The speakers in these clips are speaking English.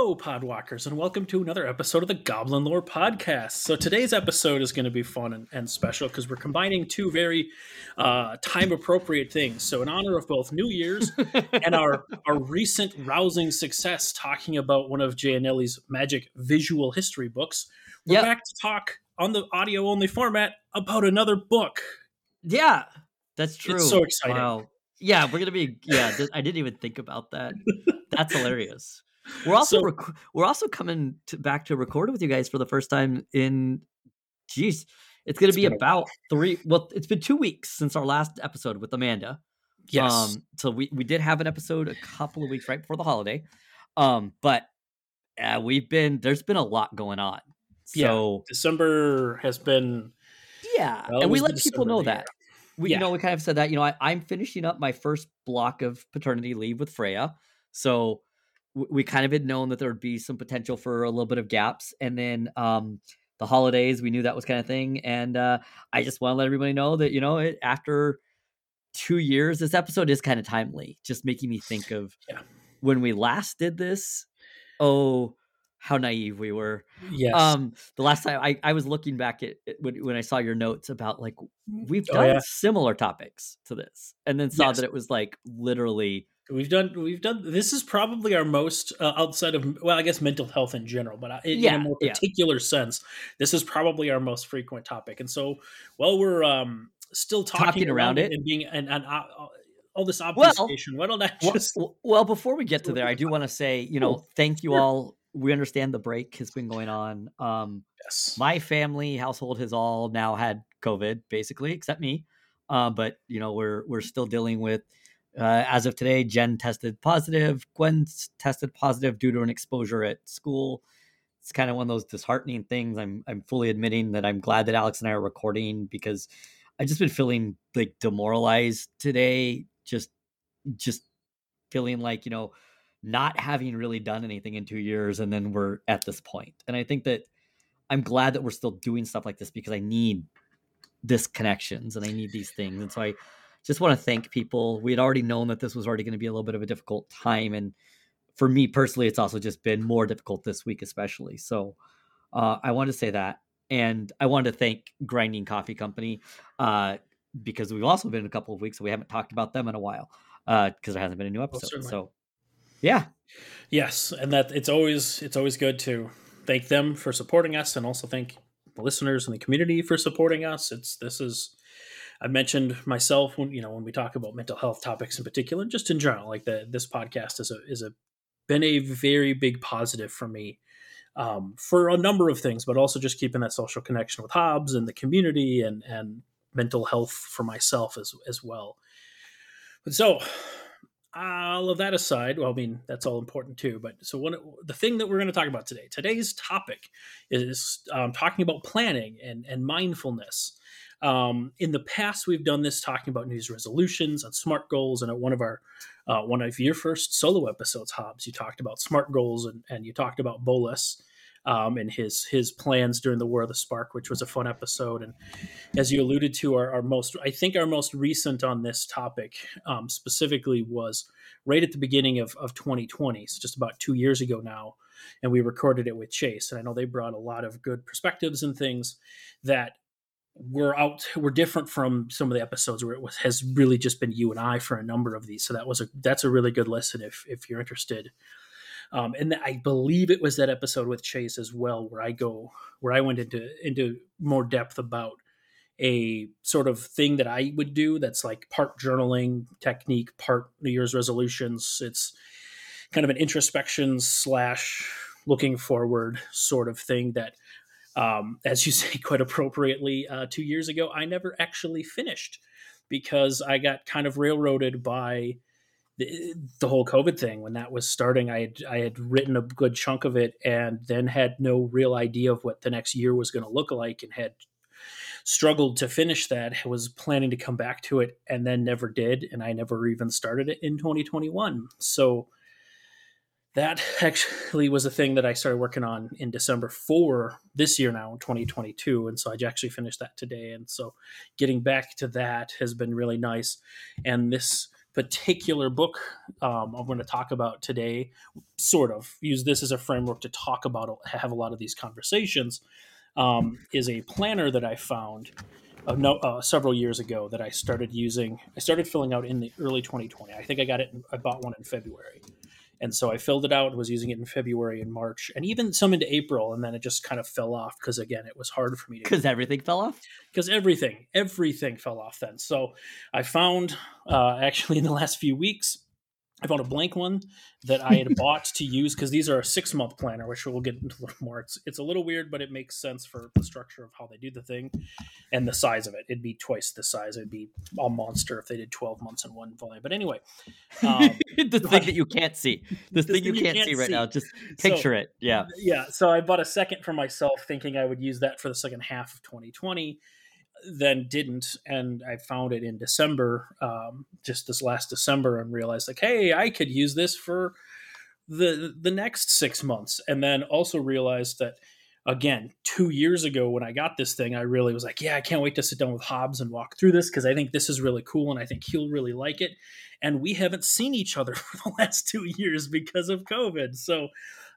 Hello, Podwalkers, and welcome to another episode of the Goblin Lore Podcast. So today's episode is going to be fun and, and special because we're combining two very uh, time-appropriate things. So in honor of both New Year's and our our recent rousing success, talking about one of Gianelli's magic visual history books, we're Yep. back to talk on the audio-only format about another book. Yeah, that's true. It's so exciting. Wow. Yeah, we're gonna be. Yeah, I didn't even think about that. That's hilarious. We're also So- rec- we're also coming to, back to record with you guys for the first time in. Jeez, it's gonna It's be been a about three. Well, it's been two weeks since our last episode with Amanda. Yes, Um, so we we did have an episode a couple of weeks right before the holiday. Um, but uh, we've been there's been a lot going on. Yeah. So December has been yeah, Well, and we let people know that. we Yeah. you know we kind of said that you know I, i'm finishing up my first block of paternity leave with freya so we kind of had known that there would be some potential for a little bit of gaps and then um the holidays we knew that was kind of thing and uh i just want to let everybody know that you know it, after two years this episode is kind of timely just making me think of Yeah. when we last did this oh how naive we were yes. um the last time i, I was looking back at at when, when i saw your notes about like we've Oh, done yeah. similar topics to this and then saw Yes. that it was like literally We've done. We've done. This is probably our most uh, outside of well, I guess mental health in general, but uh, in, in a more yeah. particular sense, this is probably our most frequent topic. And so, while we're um, still talking, Talking around it. and being and, and uh, all this obfuscation, why don't I well, just? w- well before we get to there i do want to say you know thank you all we understand the break has been going on um yes. my family household has all now had covid basically except me uh, but you know we're we're still dealing with uh, as of today jen tested positive Gwen tested positive due to an exposure at school. It's kind of one of those disheartening things. I'm i'm fully admitting that i'm glad that alex and i are recording because I've just been feeling like demoralized today just just feeling like you know not having really done anything in two years and then we're at this point. and i think that i'm glad that we're still doing stuff like this because i need this connections and i need these things. And so i just want to thank people we had already known that this was already going to be a little bit of a difficult time and for me personally it's also just been more difficult this week especially so uh, i want to say that and i wanted to thank grinding coffee company uh, because we've also been a couple of weeks so we haven't talked about them in a while because there hasn't been a new episode certainly. so yeah Yes, and that it's always it's always good to thank them for supporting us, and also thank the listeners and the community for supporting us. It's this is I mentioned myself when you know when we talk about mental health topics in particular, just in general, like the this podcast is a is a been a very big positive for me um, for a number of things, but also just keeping that social connection with Hobbs and the community and and mental health for myself as as well. But so all of that aside, well, I mean that's all important too. But so one, the thing that we're going to talk about today, today's topic is um, talking about planning and and mindfulness. Um, in the past, we've done this talking about New Year's resolutions and SMART goals, and at one of our uh, one of your first solo episodes, Hobbs, you talked about SMART goals and and you talked about Bolas. Um, and his his plans during the War of the Spark, which was a fun episode, and as you alluded to, our, our most I think our most recent on this topic um, specifically was right at the beginning of, of 2020, so just about two years ago now, and we recorded it with Chase, and I know they brought a lot of good perspectives and things that were out we're different from some of the episodes where it was has really just been you and I for a number of these. So that was a that's a really good listen if if you're interested. Um, and I believe it was that episode with Chase as well, where I go, where I went into into more depth about a sort of thing that I would do. That's like part journaling technique, part New Year's resolutions. It's kind of an introspection slash looking forward sort of thing that, um, as you say quite appropriately, uh, two years ago I never actually finished because I got kind of railroaded by the, the whole COVID thing when that was starting. I had I had written a good chunk of it and then had no real idea of what the next year was going to look like and had struggled to finish that. I was planning to come back to it and then never did, and I never even started it in 2021. So that actually was a thing that I started working on in December for this year now, 2022. And so I actually finished that today. And so getting back to that has been really nice. And this particular book um, I'm going to talk about today, sort of use this as a framework to talk about, have a lot of these conversations, um, is a planner that I found uh, no, uh, several years ago that I started using. I started filling out in the early 2020. I think I got it. I bought one in February, and so I filled it out. Was using it in February and March, and even some into April, and then it just kind of fell off because again, it was hard for me to because everything fell off. Because everything, everything fell off then. So I found uh, actually in the last few weeks I found a blank one that I had bought to use because these are a six month planner, which we'll get into a little more. It's it's a little weird, but it makes sense for the structure of how they do the thing and the size of it. It'd be twice the size. It'd be a monster if they did twelve months in one volume. But anyway, um, the thing that you can't see, the thing, you, can't, can't see right see. now, just picture so, it. Yeah, yeah. So I bought a second for myself, thinking I would use that for the second half of 2020 then didn't and i found it in december um, just this last december and realized like hey i could use this for the the next six months. And then also realized that again two years ago when i got this thing i really was like yeah i can't wait to sit down with hobbs and walk through this because i think this is really cool and i think he'll really like it. And we haven't seen each other for the last two years because of covid. So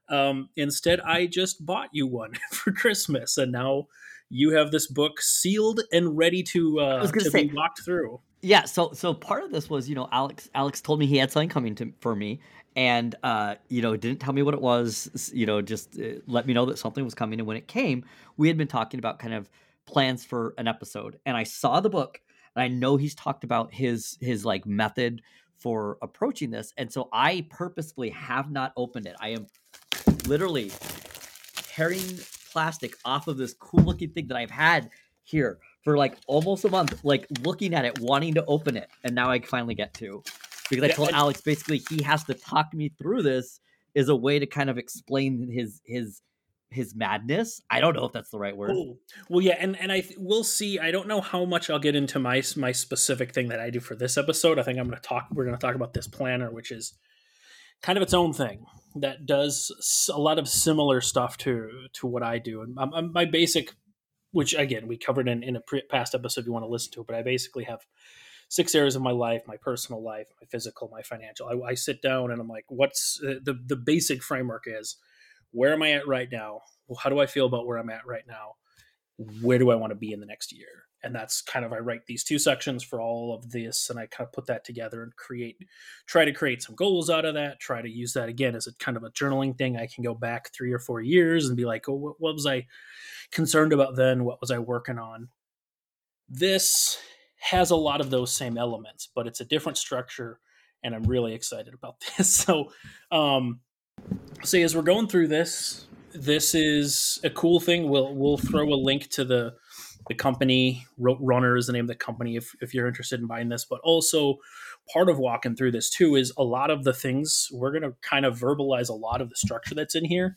um, instead i just bought you one for christmas and now you have this book sealed and ready to uh, to say, be walked through. Yeah, so so part of this was you know Alex Alex told me he had something coming to for me, and uh, you know didn't tell me what it was. You know, just uh, let me know that something was coming. And when it came, we had been talking about kind of plans for an episode, and I saw the book, and I know he's talked about his his like method for approaching this, and so I purposefully have not opened it. I am literally tearing plastic off of this cool looking thing that I've had here for like almost a month, like looking at it, wanting to open it, and now I finally get to. Because I told yeah, I, Alex basically he has to talk me through this is a way to kind of explain his his his madness. I don't know if that's the right word. Well, yeah, and and I th- we'll see. I don't know how much I'll get into my my specific thing that I do for this episode. I think I'm going to talk. We're going to talk about this planner, which is kind of its own thing that does a lot of similar stuff to to what I do. And um, um, my basic, which again we covered in in a pre- past episode, if you want to listen to it, but I basically have six areas of my life: my personal life, my physical, my financial. I, I sit down and I'm like, what's uh, the the basic framework is where am I at right now? How do I feel about where I'm at right now? Where do I want to be in the next year? And that's kind of I write these two sections for all of this, and I kind of put that together and create, try to create some goals out of that. Try to use that again as a kind of a journaling thing. I can go back three or four years and be like, oh, what, what was I concerned about then? What was I working on? This has a lot of those same elements, but it's a different structure, and I'm really excited about this. So, um, say as we're going through this, this is a cool thing. We'll we'll throw a link to the the company runner is the name of the company if, if you're interested in buying this. But also part of walking through this too is a lot of the things we're going to kind of verbalize a lot of the structure that's in here.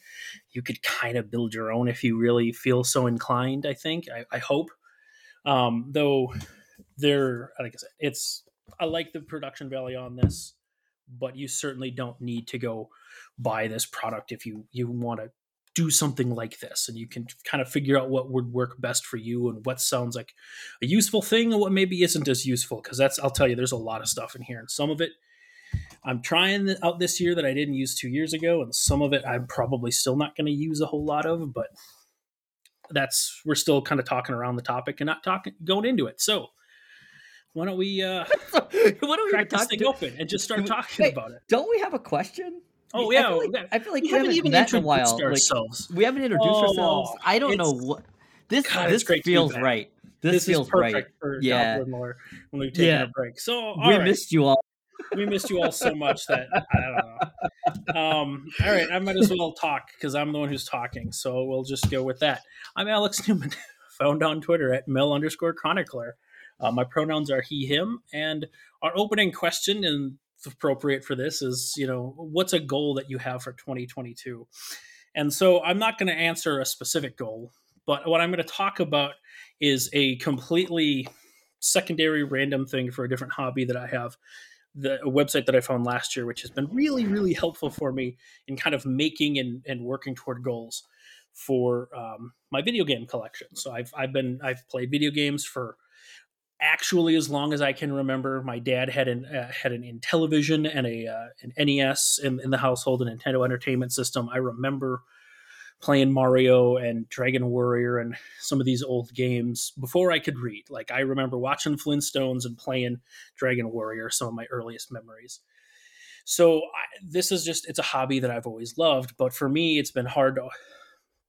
You could kind of build your own if you really feel so inclined i think i, I hope. Um, though there like i said it's i like the production value on this but you certainly don't need to go buy this product if you you want to do something like this and you can kind of figure out what would work best for you and what sounds like a useful thing and what maybe isn't as useful because that's i'll tell you there's a lot of stuff in here and some of it i'm trying out this year that i didn't use two years ago and some of it i'm probably still not going to use a whole lot of but that's we're still kind of talking around the topic and not talking going into it. So why don't we uh why don't we crack this thing open and just start talking about it. don't we have a question Oh yeah, I feel like, I feel like we, we haven't, even met in a while. Ourselves. Like, we haven't introduced oh, ourselves. I don't know what this. God, this feels right. This, this feels right. yeah. when we've taken yeah. a break. So we right. missed you all. We missed you all so much that I don't know. Um, all right, I might as well talk because I'm the one who's talking. So we'll just go with that. I'm Alex Newman, found on Twitter at Mel underscore chronicler. Uh, my pronouns are he, him, and our opening question in appropriate for this is you know what's a goal that you have for 2022 and so i'm not going to answer a specific goal but what i'm going to talk about is a completely secondary random thing for a different hobby that i have the website that i found last year which has been really really helpful for me in kind of making and, and working toward goals for um, my video game collection. So i've, I've been i've played video games for actually as long as I can remember. My dad had an uh, had an Intellivision and a uh, an NES in, in the household, a Nintendo Entertainment System. I remember playing Mario and Dragon Warrior and some of these old games before I could read. Like I remember watching Flintstones and playing Dragon Warrior, some of my earliest memories. So I, this is just it's a hobby that I've always loved, but for me it's been hard to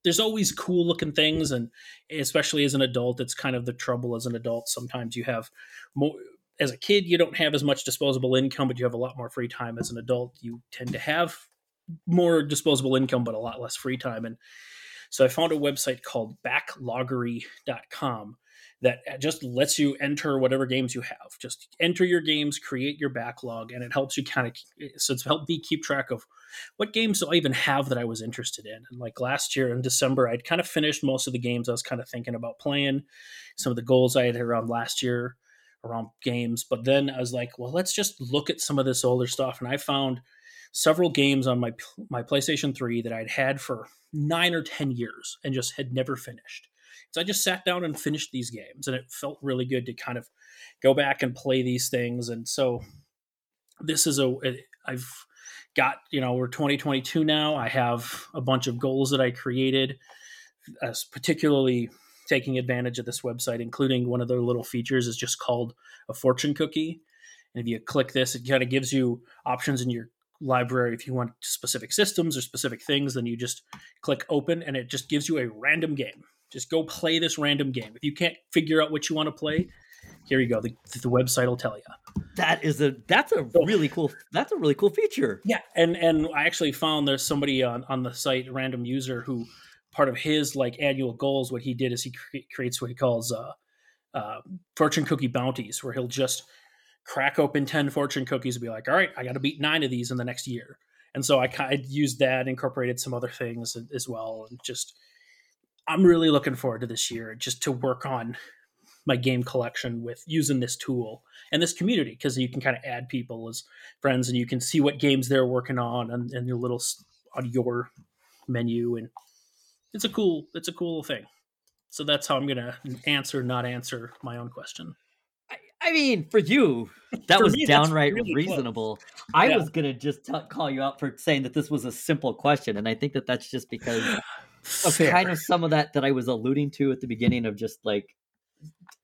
there's always cool looking things and especially as an adult it's kind of the trouble as an adult. Sometimes you have more as a kid you don't have as much disposable income but you have a lot more free time. As an adult you tend to have more disposable income but a lot less free time. And so i found a website called backloggery.com that just lets you enter whatever games you have just enter your games create your backlog and it helps you kind of eh, so it's helped me keep track of what games do I even have that I was interested in? And like last year in December, I'd kind of finished most of the games I was kind of thinking about playing, some of the goals I had around last year around games. But then I was like, well, let's just look at some of this older stuff. And I found several games on my my PlayStation 3 that I'd had for nine or 10 years and just had never finished. So I just sat down and finished these games, and it felt really good to kind of go back and play these things. And so this is a I've got you know we're 2022 now. I have a bunch of goals that i created particularly taking advantage of this website including one of their little features is just called a fortune cookie. And if you click this it kind of gives you options in your library. If you want specific systems or specific things then you just click open and it just gives you a random game just go play this random game. If you can't figure out what you want to play here you go. The, the website will tell you that is a that's a really cool that's a really cool feature. Yeah and and i actually found there's somebody on on the site a random user who part of his like annual goals what he did is he cre- creates what he calls uh, uh, fortune cookie bounties where he'll just crack open 10 fortune cookies and be like all right i got to beat nine of these in the next year. And so i kind of used that incorporated some other things as well and just i'm really looking forward to this year just to work on my game collection with using this tool and this community because you can kind of add people as friends and you can see what games they're working on and, and your little on your menu and it's a cool it's a cool thing so that's how i'm gonna answer not answer my own question i, I mean for you that for was me, downright really reasonable close. i yeah. was gonna just t- call you out for saying that this was a simple question and i think that that's just because of kind of some of that that i was alluding to at the beginning of just like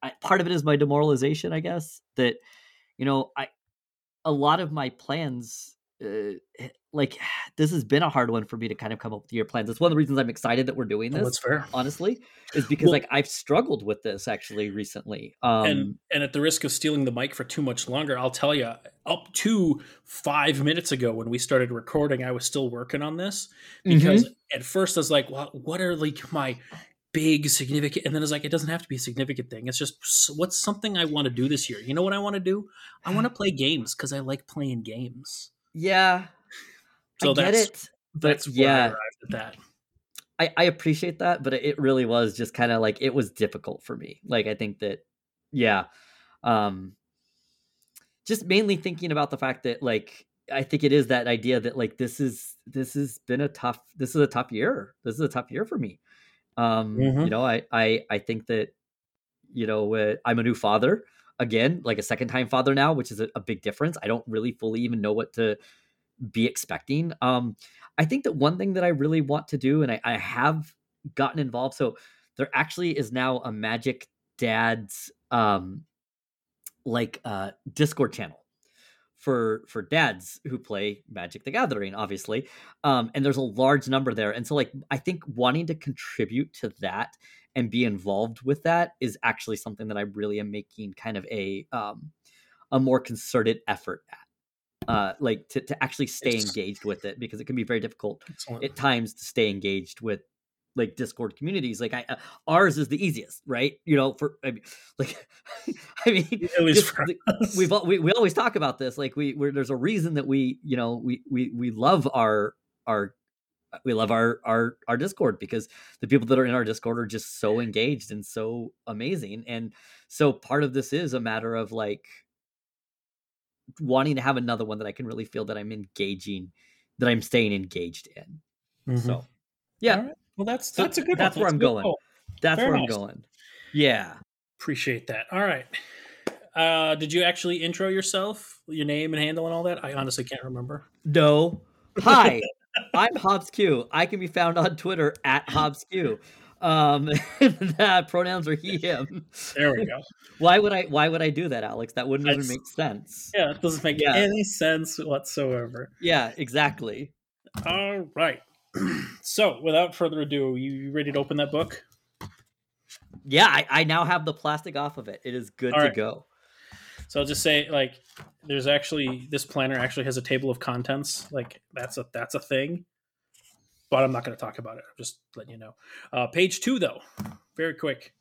I, part of it is my demoralization, I guess. That you know, I a lot of my plans, uh, eh, like this has been a hard one for me to kind of come up with your plans. It's one of the reasons I'm excited that we're doing this. Oh, that's fair. Honestly, is because well, like I've struggled with this actually recently. Um, and and at the risk of stealing the mic for too much longer, I'll tell you, up to five minutes ago when we started recording, I was still working on this because mm-hmm. at first I was like, well, what are like my big significant and then it's like it doesn't have to be a significant thing it's just what's something i want to do this year you know what i want to do i want to play games because i like playing games yeah so I that's it, that's yeah that I, I appreciate that but it really was just kind of like it was difficult for me like i think that yeah um just mainly thinking about the fact that like I think it is that idea that like this is this has been a tough this is a tough year. This is a tough year for me. Um, mm-hmm. You know, I I I think that you know uh, I'm a new father again, like a second time father now, which is a, a, big difference. I don't really fully even know what to be expecting. Um, I think that one thing that I really want to do, and I, I have gotten involved. So there actually is now a Magic Dads um, like uh, Discord channel for for dads who play Magic the Gathering, obviously. Um, and there's a large number there. And so like I think wanting to contribute to that and be involved with that is actually something that I really am making kind of a um a more concerted effort at. Uh, like to, to actually stay engaged with it because it can be very difficult Excellent. at times to stay engaged with like discord communities like i uh, ours is the easiest right? You know for i mean like i mean just, we've we, we always talk about this like we there's a reason that we you know we we we love our our we love our our our discord because the people that are in our discord are just so engaged and so amazing and so part of this is a matter of like wanting to have another one that i can really feel that i'm engaging that i'm staying engaged in. Mm-hmm. so yeah well, that's that's a good. That's one. where that's I'm going. That's Fair where enough. I'm going. Yeah, appreciate that. All right. Uh, did you actually intro yourself, your name and handle and all that? I honestly can't remember. No. Hi, I'm Hobbs Q. I can be found on Twitter at Hobbs Q. Um, that pronouns are he him. There we go. Why would I? Why would I do that, Alex? That wouldn't even make sense. Yeah, it doesn't make Yeah. any sense whatsoever. Yeah, exactly. All right. so, without further ado, you you ready to open that book? Yeah, I, I now have the plastic off of it. It is good All to right. go. So I'll just say, like, there's actually this planner actually has a table of contents. Like, that's a that's a thing. But I'm not going to talk about it. I'm just letting you know. Uh, page two, though, very quick.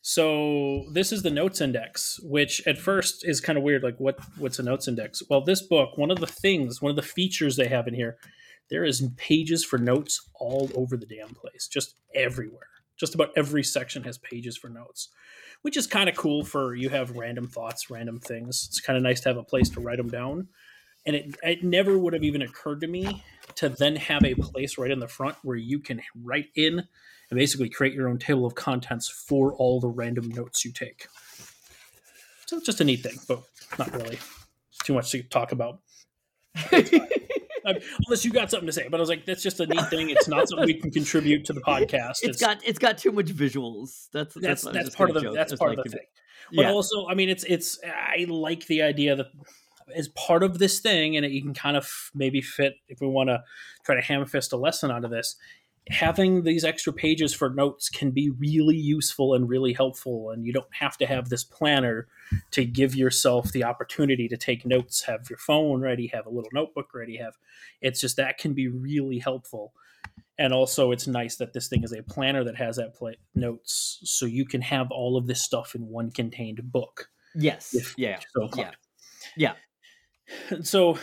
So this is the notes index, which at first is kind of weird. Like, what what's a notes index? Well, this book, one of the things, one of the features they have in here, there is pages for notes all over the damn place, just everywhere. Just about every section has pages for notes which is kind of cool for you have random thoughts, random things. It's kind of nice to have a place to write them down. And it, it never would have even occurred to me to then have a place right in the front where you can write in and basically create your own table of contents for all the random notes you take. So it's just a neat thing, but not really too much to talk about. I unless you got something to say, but I was like, that's just a neat thing. It's not something we can contribute to the podcast. it's got it's got too much visuals. That's that's was that's part of the joke. that's It's part of the thing. But Yeah, also, I mean, it's it's I like the idea that as part of this thing, and it, you can kind of maybe fit if we want to try to ham fist a lesson out of this. Having these extra pages for notes can be really useful and really helpful, and you don't have to have this planner to give yourself the opportunity to take notes. Have your phone ready, have a little notebook ready. Have it's just that can be really helpful and also it's nice that this thing is a planner that has that play notes so you can have all of this stuff in one contained book yes, if yeah, so inclined. Yeah. And so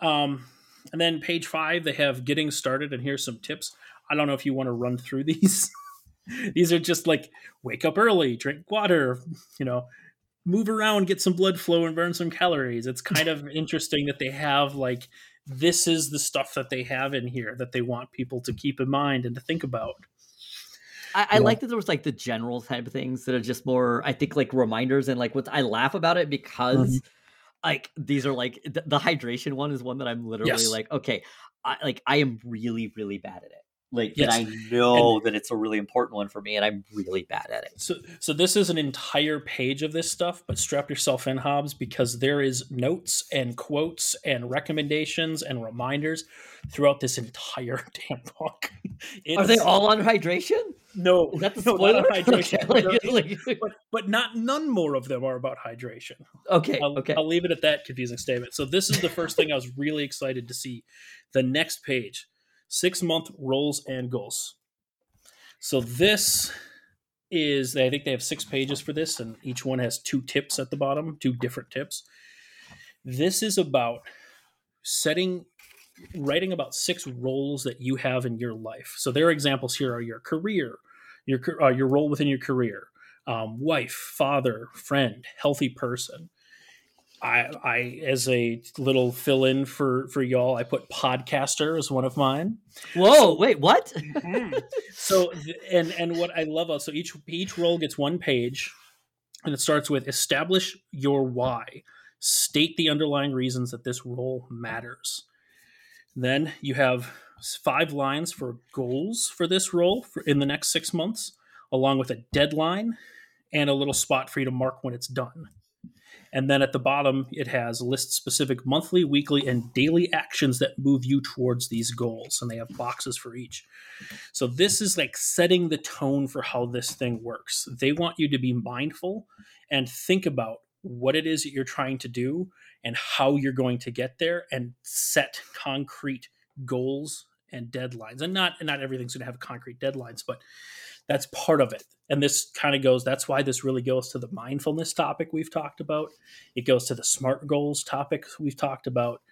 um and then page five they have getting started and here's some tips i don't know if you want to run through these these are just like wake up early drink water you know move around get some blood flow and burn some calories it's kind of interesting that they have like this is the stuff that they have in here that they want people to keep in mind and to think about I, I Yeah. like that there was like the general type of things that are just more, I think, like reminders and like what I laugh about it because Mm-hmm. like these are like the, the hydration one is one that I'm literally Yes. like, okay, I like I am really, really bad at it. Like, Yes. and I know that it's a really important one for me, and I'm really bad at it. So, so this is an entire page of this stuff, but strap yourself in, Hobbs, because there is notes and quotes and recommendations and reminders throughout this entire damn book. It Are they all on hydration? No, Is that the no, spoiler? not hydration. Okay, like- like- but, but not none more of them are about hydration. okay, I'll, okay. I'll leave it at that confusing statement. So this is the first thing I was really excited to see. The next page, six month roles and goals. So this is I think they have six pages for this, and each one has two tips at the bottom, two different tips. This is about setting writing about six roles that you have in your life. So their examples here are your career, your uh, your role within your career, um, wife, father, friend, healthy person. I, I, as a little fill in for for y'all, I put podcaster as one of mine. Whoa, wait, what? So, and and what I love, uh, so each each role gets one page, and it starts with establish your why, state the underlying reasons that this role matters. Then you have five lines for goals for this role for in the next six months, along with a deadline and a little spot for you to mark when it's done. And then at the bottom, it has list specific monthly, weekly, and daily actions that move you towards these goals. And they have boxes for each. So this is like setting the tone for how this thing works. They want you to be mindful and think about what it is that you're trying to do and how you're going to get there and set concrete goals and deadlines. And not not everything's going to have concrete deadlines, but that's part of it. And this kind of goes that's why this really goes to the mindfulness topic we've talked about. It goes to the smart goals topic we've talked about.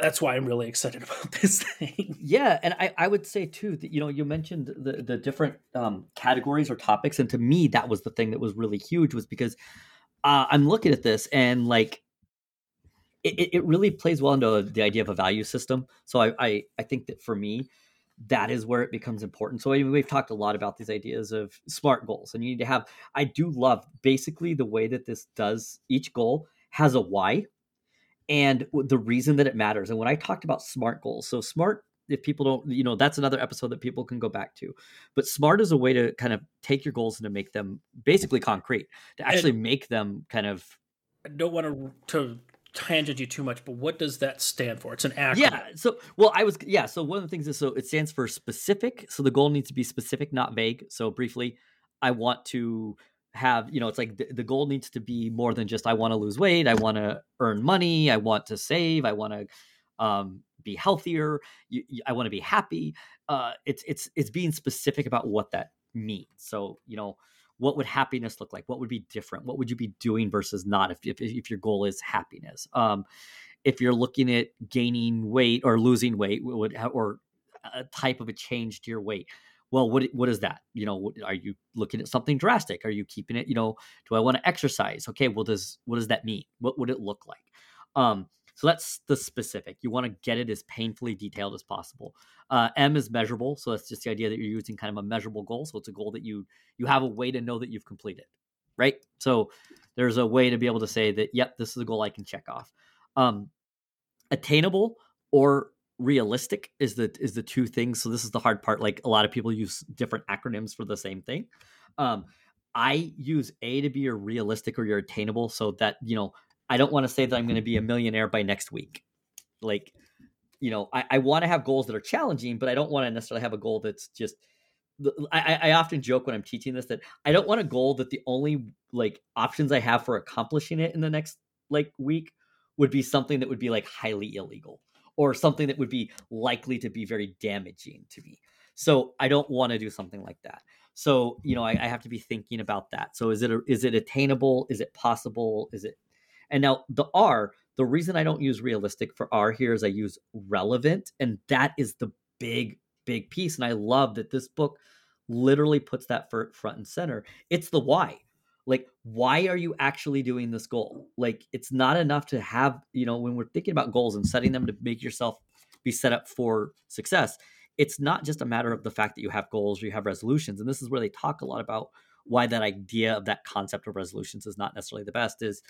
That's why I'm really excited about this thing. Yeah, and I, I would say too that you know you mentioned the the different um, categories or topics, and to me that was the thing that was really huge was because uh, I'm looking at this and like it, it- really plays well into the idea of a value system. So I, I I think that for me that is where it becomes important. So we've talked a lot about these ideas of smart goals, and you need to have. I do love basically the way that this does. Each goal has a why, and the reason that it matters. And when I talked about smart goals, so smart. If people don't, you know, that's another episode that people can go back to. But smart is a way to kind of take your goals and to make them basically concrete, to actually and make them kind of. I don't want to to tangent you too much, but what does that stand for? It's an acronym. Yeah. So, well, I was, yeah. So, one of the things is so it stands for specific. So, the goal needs to be specific, not vague. So, briefly, I want to have, you know, it's like the, the goal needs to be more than just I want to lose weight, I want to earn money, I want to save, I want to um, be healthier, you, you, I want to be happy. Uh, it's it's it's being specific about what that means. So, you know, what would happiness look like? What would be different? What would you be doing versus not if, if, if your goal is happiness? Um, if you're looking at gaining weight or losing weight would, or a type of a change to your weight, well, what what is that? You know, are you looking at something drastic? Are you keeping it? You know, do I want to exercise? Okay, well, does what does that mean? What would it look like? Um, so that's the specific. You want to get it as painfully detailed as possible. Uh, M is measurable, so that's just the idea that you're using kind of a measurable goal. So it's a goal that you you have a way to know that you've completed, right? So there's a way to be able to say that, yep, this is a goal I can check off. Um, attainable or realistic is the is the two things. So this is the hard part. Like a lot of people use different acronyms for the same thing. Um, I use A to be your realistic or your attainable, so that you know I don't want to say that I'm going to be a millionaire by next week. Like, you know, I, I want to have goals that are challenging, but I don't want to necessarily have a goal that's just. I, I often joke when I'm teaching this that I don't want a goal that the only like options I have for accomplishing it in the next like week would be something that would be like highly illegal or something that would be likely to be very damaging to me. So I don't want to do something like that. So you know, I, I, have to be thinking about that. So is it a, is it attainable? Is it possible? Is it and now the R, the reason I don't use realistic for R here is I use relevant. And that is the big, big piece. And I love that this book literally puts that front and center. It's the why. Like, why are you actually doing this goal? Like, it's not enough to have, you know, when we're thinking about goals and setting them to make yourself be set up for success, it's not just a matter of the fact that you have goals or you have resolutions. And this is where they talk a lot about why that idea of that concept of resolutions is not necessarily the best is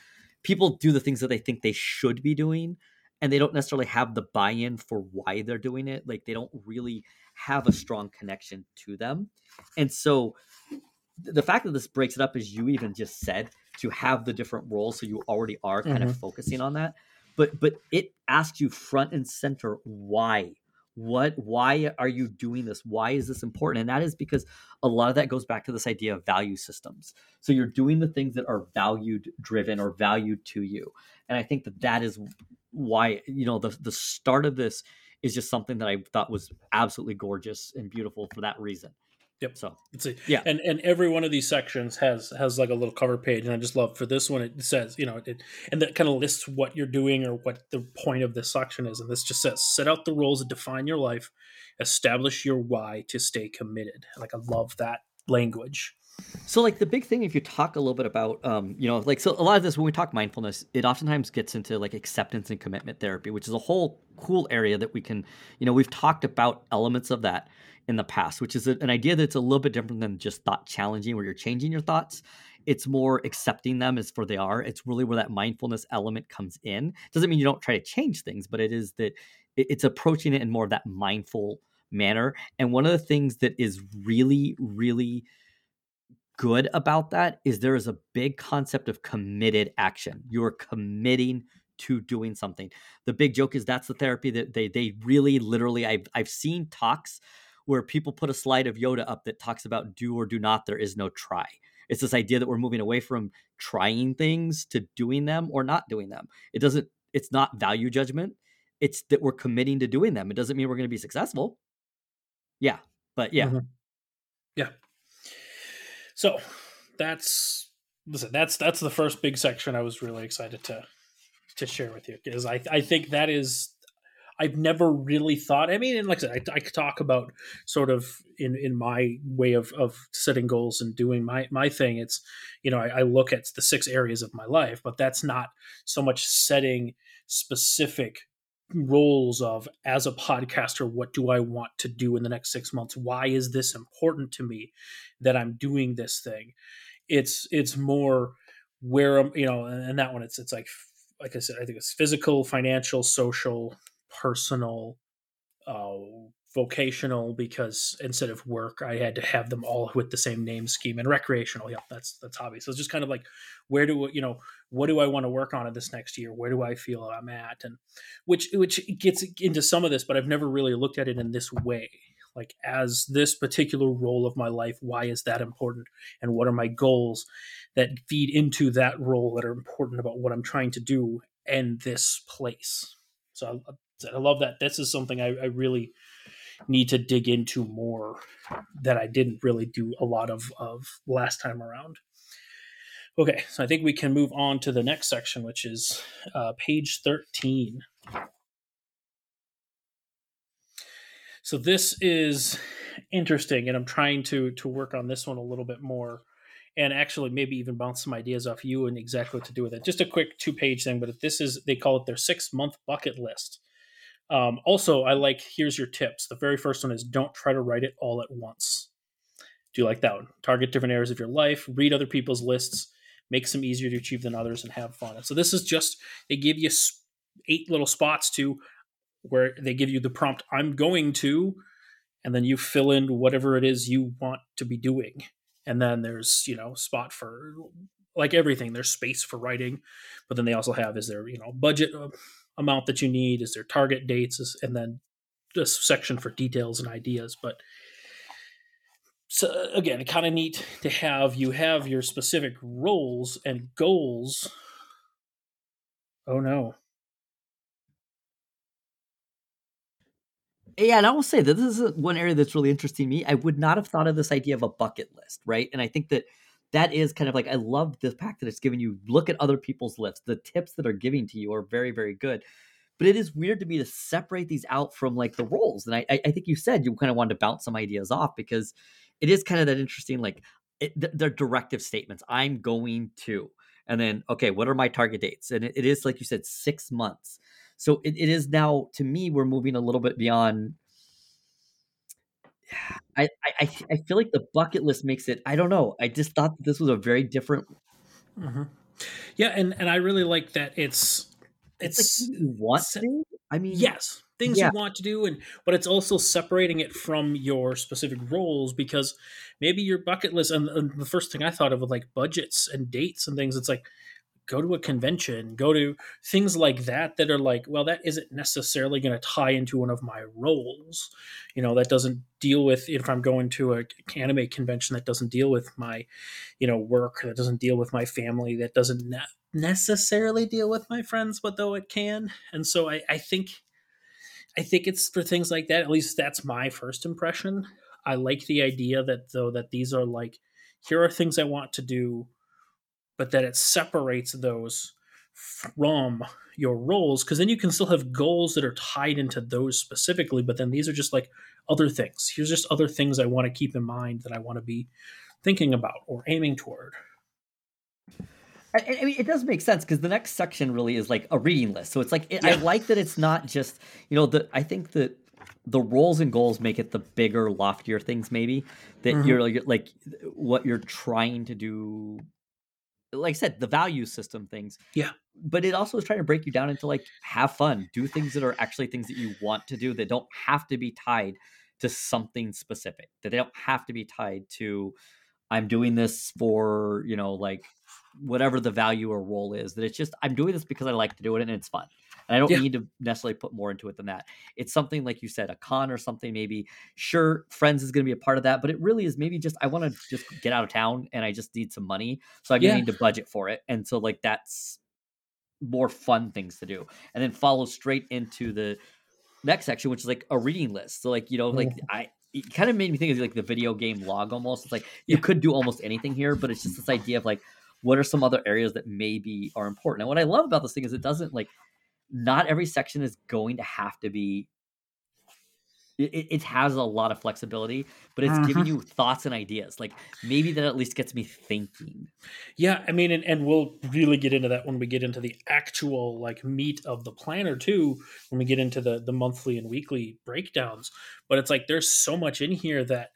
people do the things that they think they should be doing and they don't necessarily have the buy-in for why they're doing it like they don't really have a strong connection to them and so the fact that this breaks it up as you even just said to have the different roles so you already are kind mm-hmm. of focusing on that but but it asks you front and center why what why are you doing this? Why is this important? And that is because a lot of that goes back to this idea of value systems. So you're doing the things that are valued driven or valued to you. And i think that that is why you know the the start of this is just something that i thought was absolutely gorgeous and beautiful for that reason Yep. So it's a, yeah, and and every one of these sections has has like a little cover page, and I just love for this one it says you know it and that kind of lists what you're doing or what the point of this section is, and this just says set out the rules that define your life, establish your why to stay committed. Like I love that language. So like the big thing, if you talk a little bit about, um, you know, like so a lot of this when we talk mindfulness, it oftentimes gets into like acceptance and commitment therapy, which is a whole cool area that we can, you know, we've talked about elements of that in the past, which is an idea that's a little bit different than just thought challenging, where you're changing your thoughts. It's more accepting them as for they are. It's really where that mindfulness element comes in. Doesn't mean you don't try to change things, but it is that it's approaching it in more of that mindful manner. And one of the things that is really, really good about that is there is a big concept of committed action. You're committing to doing something. The big joke is that's the therapy that they they really literally I've I've seen talks where people put a slide of Yoda up that talks about do or do not, there is no try. It's this idea that we're moving away from trying things to doing them or not doing them. It doesn't, it's not value judgment. It's that we're committing to doing them. It doesn't mean we're going to be successful. Yeah. But yeah. Mm-hmm. Yeah. So that's, listen, that's, that's the first big section I was really excited to, to share with you because I, I think that is I've never really thought. I mean, and like I said, I, I talk about sort of in in my way of of setting goals and doing my my thing. It's you know I, I look at the six areas of my life, but that's not so much setting specific roles of as a podcaster what do i want to do in the next six months why is this important to me that i'm doing this thing it's it's more where I'm, you know and that one it's it's like like i said i think it's physical financial social personal uh, vocational because instead of work i had to have them all with the same name scheme and recreational yeah that's that's hobby. So it's just kind of like where do you know what do i want to work on in this next year? Where do i feel i'm at? And which which gets into some of this but i've never really looked at it in this way. Like as this particular role of my life why is that important? And what are my goals that feed into that role that are important about what i'm trying to do in this place? So i, love that this is something I, I really need to dig into more that i didn't really do a lot of of last time around okay so i think we can move on to the next section which is uh, page 13 So this is interesting, and I'm trying to to work on this one a little bit more, and actually maybe even bounce some ideas off you and exactly what to do with it. Just a quick two page thing, but this is they call it their six month bucket list. Um, also, I like here's your tips. The very first one is don't try to write it all at once. Do you like that one? Target different areas of your life, read other people's lists, make some easier to achieve than others, and have fun. So this is just they give you eight little spots to where they give you the prompt i'm going to and then you fill in whatever it is you want to be doing and then there's you know spot for like everything there's space for writing but then they also have is there you know budget uh, amount that you need is there target dates and then this section for details and ideas but so again kind of neat to have you have your specific roles and goals oh no Yeah, and I will say that this is one area that's really interesting to me. I would not have thought of this idea of a bucket list, right? And I think that that is kind of like I love the fact that it's giving you look at other people's lists. The tips that are giving to you are very, very good. But it is weird to me to separate these out from like the roles. And I, I think you said you kind of wanted to bounce some ideas off because it is kind of that interesting, like it, they're directive statements. I'm going to, and then okay, what are my target dates? And it, it is like you said, six months. So it, it is now to me we're moving a little bit beyond. I, I I feel like the bucket list makes it. I don't know. I just thought this was a very different. Mm-hmm. Yeah, and and I really like that it's it's, it's like you want to. I mean, yes, things yeah. you want to do, and but it's also separating it from your specific roles because maybe your bucket list. And, and the first thing I thought of was like budgets and dates and things. It's like go to a convention, go to things like that that are like, well, that isn't necessarily going to tie into one of my roles. You know, that doesn't deal with if I'm going to a anime convention that doesn't deal with my, you know, work, that doesn't deal with my family, that doesn't ne- necessarily deal with my friends, but though it can. And so I, I think, I think it's for things like that. At least that's my first impression. I like the idea that though that these are like, here are things I want to do but that it separates those from your roles because then you can still have goals that are tied into those specifically but then these are just like other things here's just other things i want to keep in mind that i want to be thinking about or aiming toward I, I mean, it does make sense because the next section really is like a reading list. So it's like it, yeah. I like that it's not just you know the. I think that the roles and goals make it the bigger, loftier things. Maybe that mm-hmm. you're like, like what you're trying to do like I said, the value system things. Yeah. But it also is trying to break you down into like have fun, do things that are actually things that you want to do that don't have to be tied to something specific. That they don't have to be tied to I'm doing this for, you know, like whatever the value or role is. That it's just I'm doing this because I like to do it and it's fun. And I don't yeah. need to necessarily put more into it than that. It's something like you said, a con or something maybe. Sure, friends is going to be a part of that, but it really is maybe just I want to just get out of town and I just need some money, so I'm yeah. going to need to budget for it. And so like that's more fun things to do. And then follow straight into the next section, which is like a reading list. So like you know, like mm. I it kind of made me think of like the video game log almost. It's like you could do almost anything here, but it's just this idea of like what are some other areas that maybe are important. And what I love about this thing is it doesn't like not every section is going to have to be it, it has a lot of flexibility, but it's giving mm-hmm. you thoughts and ideas. Like maybe that at least gets me thinking. Yeah, I mean, and, and we'll really get into that when we get into the actual like meat of the planner too. When we get into the the monthly and weekly breakdowns, but it's like there's so much in here that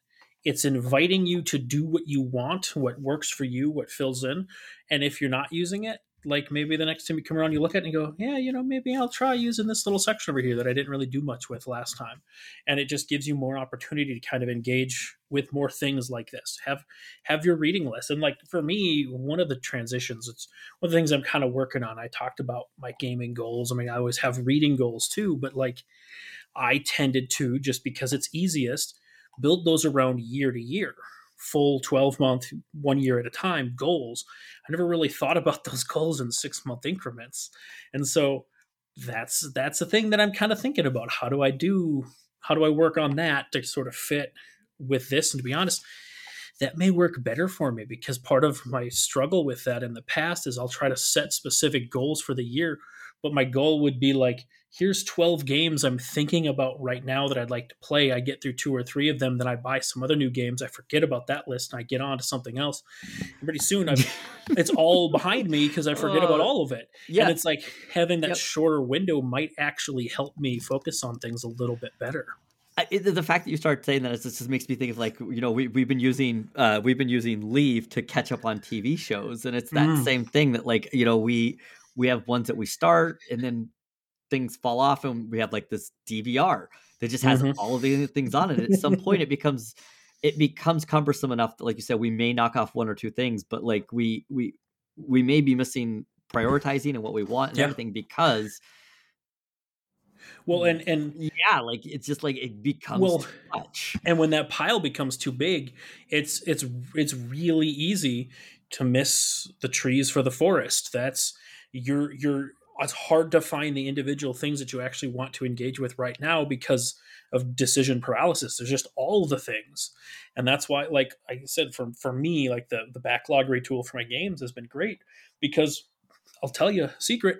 it's inviting you to do what you want, what works for you, what fills in, and if you're not using it, like maybe the next time you come around, you look at it and go, yeah, you know, maybe I'll try using this little section over here that I didn't really do much with last time, and it just gives you more opportunity to kind of engage with more things like this. Have have your reading list. And like for me, one of the transitions, it's one of the things I'm kind of working on. I talked about my gaming goals. I mean, I always have reading goals too, but like I tended to just because it's easiest, build those around year to year, full 12 month, one year at a time goals. I never really thought about those goals in six month increments. And so that's that's the thing that I'm kind of thinking about. How do I do how do I work on that to sort of fit with this? And to be honest, that may work better for me because part of my struggle with that in the past is I'll try to set specific goals for the year, but my goal would be like, here's 12 games I'm thinking about right now that I'd like to play. I get through two or three of them, then I buy some other new games. I forget about that list and I get on to something else. And pretty soon, it's all behind me because I forget about Uh, all of it. Yeah. And it's like having that Yep. shorter window might actually help me focus on things a little bit better. I, it- the fact that you start saying that is, just makes me think of like you know we we've been using uh we've been using leave to catch up on TV shows and it's that Mm. same thing that like you know we we have ones that we start and then things fall off and we have like this DVR that just has Mhm. all of the things on it. At some point it becomes it becomes cumbersome enough that like you said we may knock off one or two things but like we we we may be missing prioritizing and what we want and Yeah. everything because Well, and and yeah like it's just like it becomes Well, too much. and when that pile becomes too big it's it's it's really easy to miss the trees for the forest that's you're you're it's hard to find the individual things that you actually want to engage with right now because of decision paralysis. There's just all the things. And that's why like i said for for me like the the backlog retool for my games has been great because i'll tell you a secret.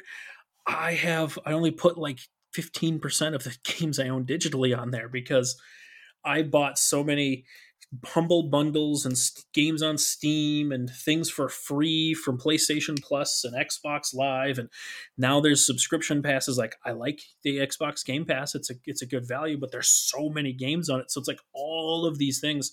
I have i only put like 15% of the games i own digitally on there because I bought so many humble bundles and s- games on Steam and things for free from PlayStation Plus and Xbox Live and now there's subscription passes like I like the Xbox Game Pass it's a it's a good value but there's so many games on it so it's like all of these things.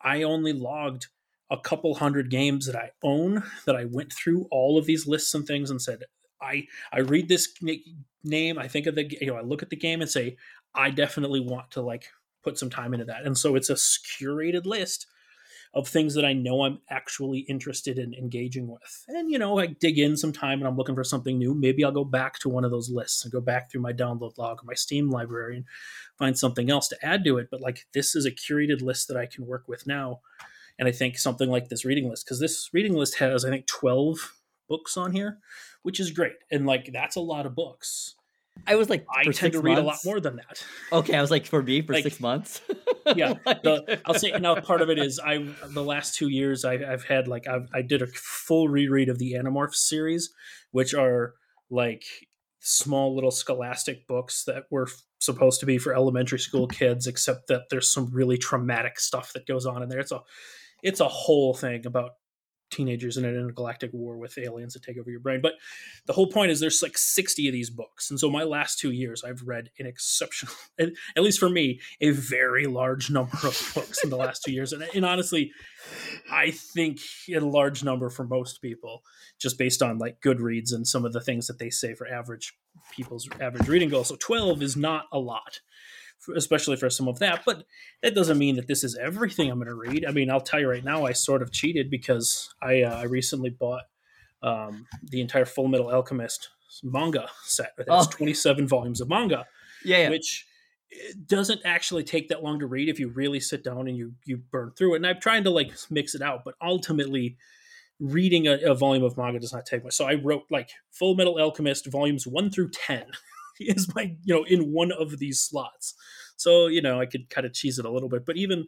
I only logged a couple hundred games that I own that I went through all of these lists and things and said I I read this na- name I think of the you know I look at the game and say I definitely want to like put some time into that. And so it's a curated list of things that I know I'm actually interested in engaging with. And you know, I dig in some time and I'm looking for something new. Maybe I'll go back to one of those lists and go back through my download log or my Steam library and find something else to add to it. But like this is a curated list that I can work with now. And I think something like this reading list, because this reading list has, I think, 12 books on here, which is great. And like that's a lot of books. I was like, I tend to read a lot more than that. Okay, I was like, for me, for Like- six months. Yeah, the, I'll say now part of it is I the last two years I, I've had like I've, I did a full reread of the Animorphs series, which are like small little scholastic books that were supposed to be for elementary school kids, except that there's some really traumatic stuff that goes on in there. It's a it's a whole thing about teenagers in an intergalactic war with aliens that take over your brain. But the whole point is there's like 60 of these books. And so my last two years I've read an exceptional at least for me, a very large number of books in the last two years. And, and honestly, I think a large number for most people, just based on like Goodreads and some of the things that they say for average people's average reading goal. So 12 is not a lot, especially for some of that. But that doesn't mean that this is everything I'm going to read. I mean, I'll tell you right now, I sort of cheated because I, uh, I recently bought um, the entire Fullmetal Alchemist manga set. It has Oh. 27 volumes of manga yeah, yeah. which it doesn't actually take that long to read if you really sit down and you you burn through it. And I'm trying to like mix it out, but ultimately, reading a, a volume of manga does not take much. So I wrote like Fullmetal Alchemist volumes one through ten is my you know in one of these slots. So you know I could kind of cheese it a little bit, but even.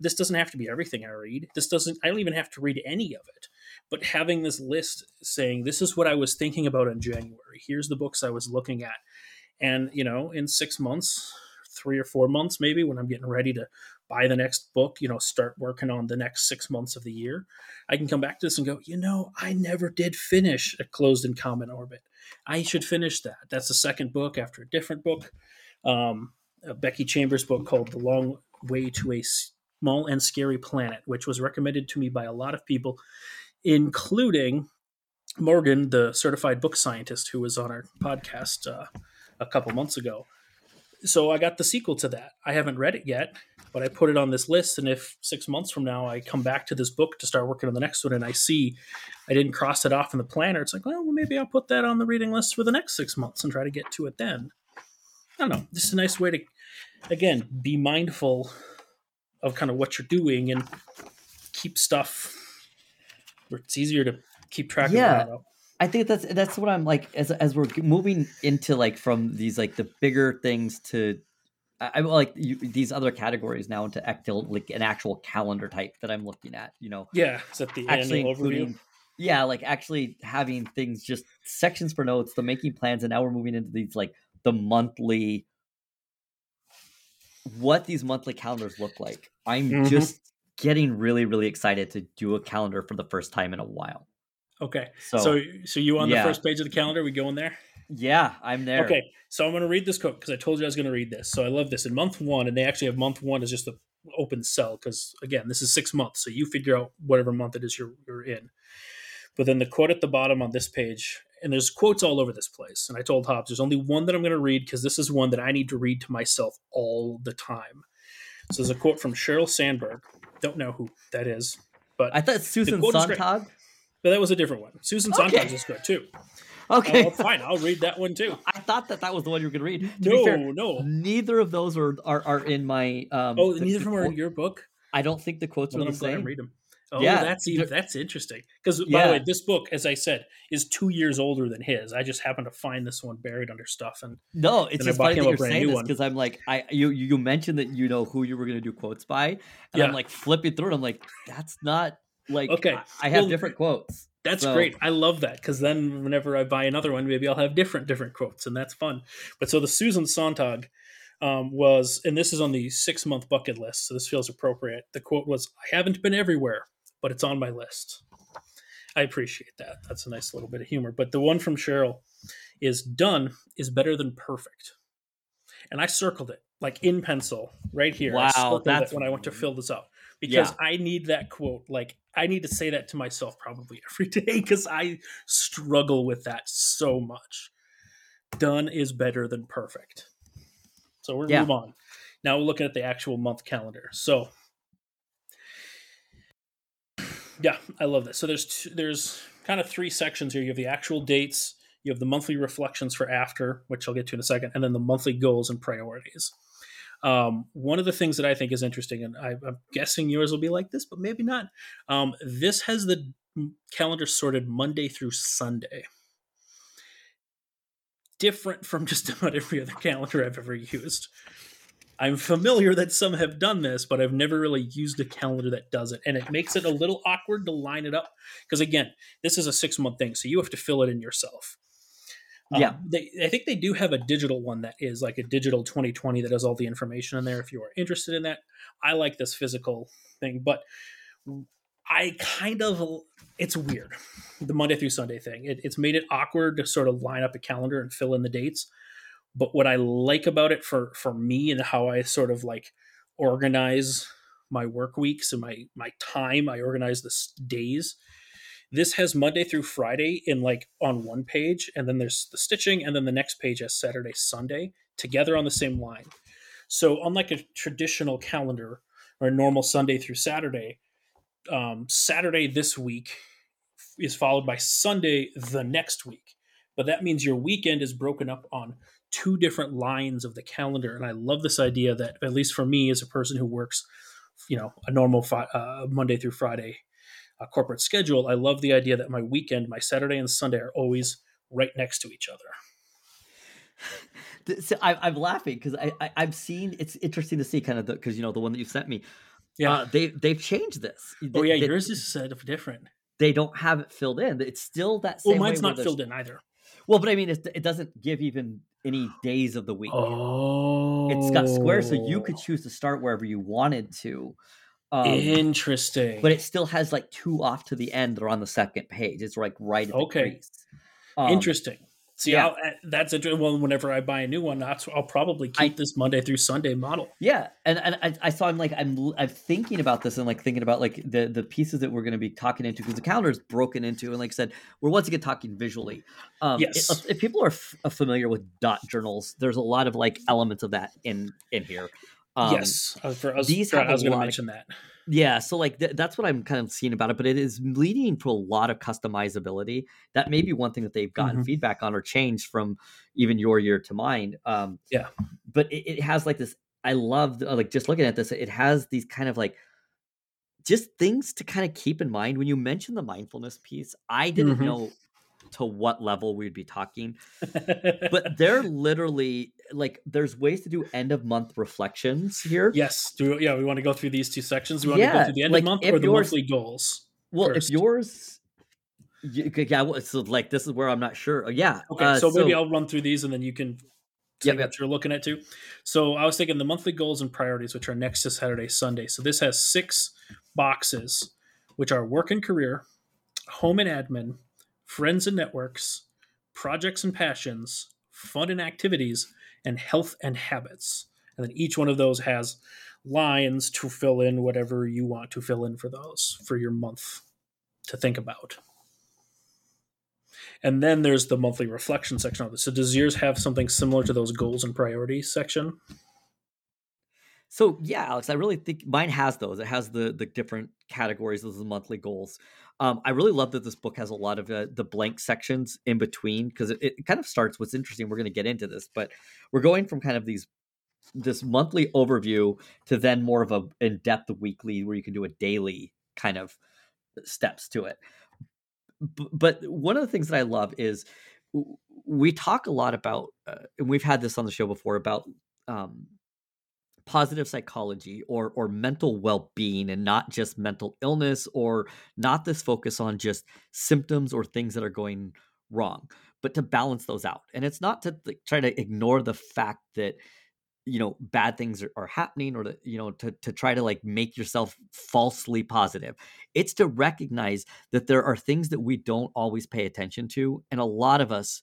This doesn't have to be everything I read. This doesn't. I don't even have to read any of it. But having this list saying this is what I was thinking about in January. Here's the books I was looking at and you know in six months three or four months, maybe when I'm getting ready to buy the next book, you know, start working on the next six months of the year, I can come back to this and go, you know, I never did finish a Closed and Common Orbit. I should finish that. That's the second book after a different book. Um, Becky Chambers book called The Long Way to a Small and Scary Planet, which was recommended to me by a lot of people, including Morgan, the certified book scientist who was on our podcast uh, a couple months ago. So I got the sequel to that. I haven't read it yet, but I put it on this list. And if six months from now I come back to this book to start working on the next one and I see I didn't cross it off in the planner, it's like, well, maybe I'll put that on the reading list for the next six months and try to get to it then. I don't know. This is a nice way to, again, be mindful of kind of what you're doing and keep stuff where it's easier to keep track Yeah. of. it. I think that's that's what I'm like as as we're moving into like from these like the bigger things to I like you, these other categories now into like an actual calendar type that I'm looking at. You know, Yeah, is that the actually annual overview? including yeah, like actually having things just sections for notes, the making plans, and now we're moving into these like the monthly what these monthly calendars look like. I'm Mhm. just getting really really excited to do a calendar for the first time in a while. Okay, So, so so you on yeah. the first page of the calendar? We go in there. yeah, I'm there. Okay, so I'm going to read this quote because I told you I was going to read this. So I love this in month one, and they actually have month one as just the open cell because again, this is six months, so you figure out whatever month it is you're you're in. But then the quote at the bottom on this page, and there's quotes all over this place. And I told Hobbs there's only one that I'm going to read because this is one that I need to read to myself all the time. So there's a quote from Sheryl Sandberg. Don't know who that is, but I thought Susan is. Sontag. But that was a different one. Susan Okay. Sontag is good too. Okay, Oh, fine, I'll read that one too. I thought that that was the one you were going to read. To No, fair, no. neither of those are are, are in my. Um, Oh, the- neither of them are in your book. I don't think the quotes Well, are the I'm same. reading them. Oh, Yeah, that's even, that's interesting. Because by Yeah. the way, this book, as I said, is two years older than his. I just happened to find this one buried under stuff, and No, it's just funny that you're saying this because I'm like, I you you mentioned that you know who you were going to do quotes by, and Yeah. I'm like flipping through it. I'm like, that's not like Okay, I, I have well, different quotes. that's So- great. I love that because then whenever I buy another one, maybe I'll have different different quotes, and that's fun. But so the Susan Sontag um, was, and this is on the six month bucket list, so this feels appropriate. The quote was, "I haven't been everywhere, but it's on my list." I appreciate that. That's a nice little bit of humor. But the one from Sheryl is done is better than perfect. And I circled it like in pencil right here. Wow, that's- when I went to fill this out because Yeah. I need that quote. Like I need to say that to myself probably every day because I struggle with that so much. Done is better than perfect. So we're Yeah. move on. Now we're looking at the actual month calendar. So yeah, I love this. So there's two, there's kind of three sections here. You have the actual dates, you have the monthly reflections for after, which I'll get to in a second, and then the monthly goals and priorities. Um, one of the things that I think is interesting, and I, I'm guessing yours will be like this, but maybe not. Um, this has the calendar sorted Monday through Sunday. Different from just about every other calendar I've ever used. I'm familiar that some have done this, but I've never really used a calendar that does it. And it makes it a little awkward to line it up. Because again, this is a six month thing, so you have to fill it in yourself. Um, Yeah. they, I think they do have a digital one that is like a digital 2020 that has all the information in there if you are interested in that. I like this physical thing, but I kind of, it's weird. The Monday through Sunday thing. It, it's made it awkward to sort of line up a calendar and fill in the dates but what I like about it for for me and how I sort of like organize my work weeks and my my time, I organize the days. This has Monday through Friday in like on one page, and then there's the stitching, and then the next page has Saturday, Sunday together on the same line. So unlike a traditional calendar or a normal Sunday through Saturday, um, Saturday this week is followed by Sunday the next week. But that means your weekend is broken up on two different lines of the calendar and i love this idea that at least for me as a person who works you know a normal fi- uh, monday through friday uh, corporate schedule i love the idea that my weekend my saturday and sunday are always right next to each other Th- So I, I'm laughing because I, I I've seen it's interesting to see kind of the because you know the one that you sent me. yeah Uh, they they've changed this. oh They- yeah they, yours is set up different They don't have it filled in. It's still that same. well mine's not filled in either Well, but I mean, it, it doesn't give even any days of the week. Oh, It's got squares, so you could choose to start wherever you wanted to. Um, Interesting. but it still has like two off to the end that are on the second page. It's like right at the Okay. crease. Um, Interesting. See, yeah. I'll, uh, that's interesting. Well, whenever I buy a new one, that's I'll probably keep I- this Monday through Sunday model. Yeah, and and I, I saw I'm like I'm I'm thinking about this and like thinking about like the the pieces that we're going to be talking into because the calendar is broken into and like I said we're once again talking visually. Um, Yes. If, if people are f- familiar with dot journals, there's a lot of like elements of that in in here. Um, yes, for, I was, these I have a was going to mention that. Yeah, so like th- that's what I'm kind of seeing about it, but it is leading to a lot of customizability. That may be one thing that they've gotten Mhm. feedback on or changed from even your year to mine. Um, Yeah. but it, it has like this. I love the- like just looking at this. It has these kind of like just things to kind of keep in mind when you mention the mindfulness piece. I didn't Mhm. know to what level we'd be talking, but they're literally like there's ways to do end of month reflections here. yes, do yeah, we want to go through these two sections. We want to go through the end like, of month or the yours- monthly goals. Well, first. if yours, y- okay, yeah, so like this is where I'm not sure. Oh, Yeah, Okay, uh, so maybe I'll run through these and then you can say Yep, what yep. you're looking at too. So I was thinking the monthly goals and priorities, which are next to Saturday, Sunday. So this has six boxes, which are work and career, home and admin, friends and networks, projects and passions, fun and activities, and health and habits. And then each one of those has lines to fill in whatever you want to fill in for those for your month to think about. And then there's the monthly reflection section of this. So does yours have something similar to those goals and priorities section? So yeah, Alex, I really think mine has those. It has the the different categories of the monthly goals. Um, I really love that this book has a lot of uh, the blank sections in between because it, it kind of starts. What's interesting, we're going to get into this, but we're going from kind of these this monthly overview to then more of a in depth weekly where you can do a daily kind of steps to it. B- but one of the things that I love is we talk a lot about, uh, and we've had this on the show before about um, positive psychology or or mental well-being and not just mental illness or not this focus on just symptoms or things that are going wrong but to balance those out. And it's not to like, try to ignore the fact that you know bad things are, are happening or to you know to, to try to like make yourself falsely positive. It's to recognize that there are things that we don't always pay attention to and a lot of us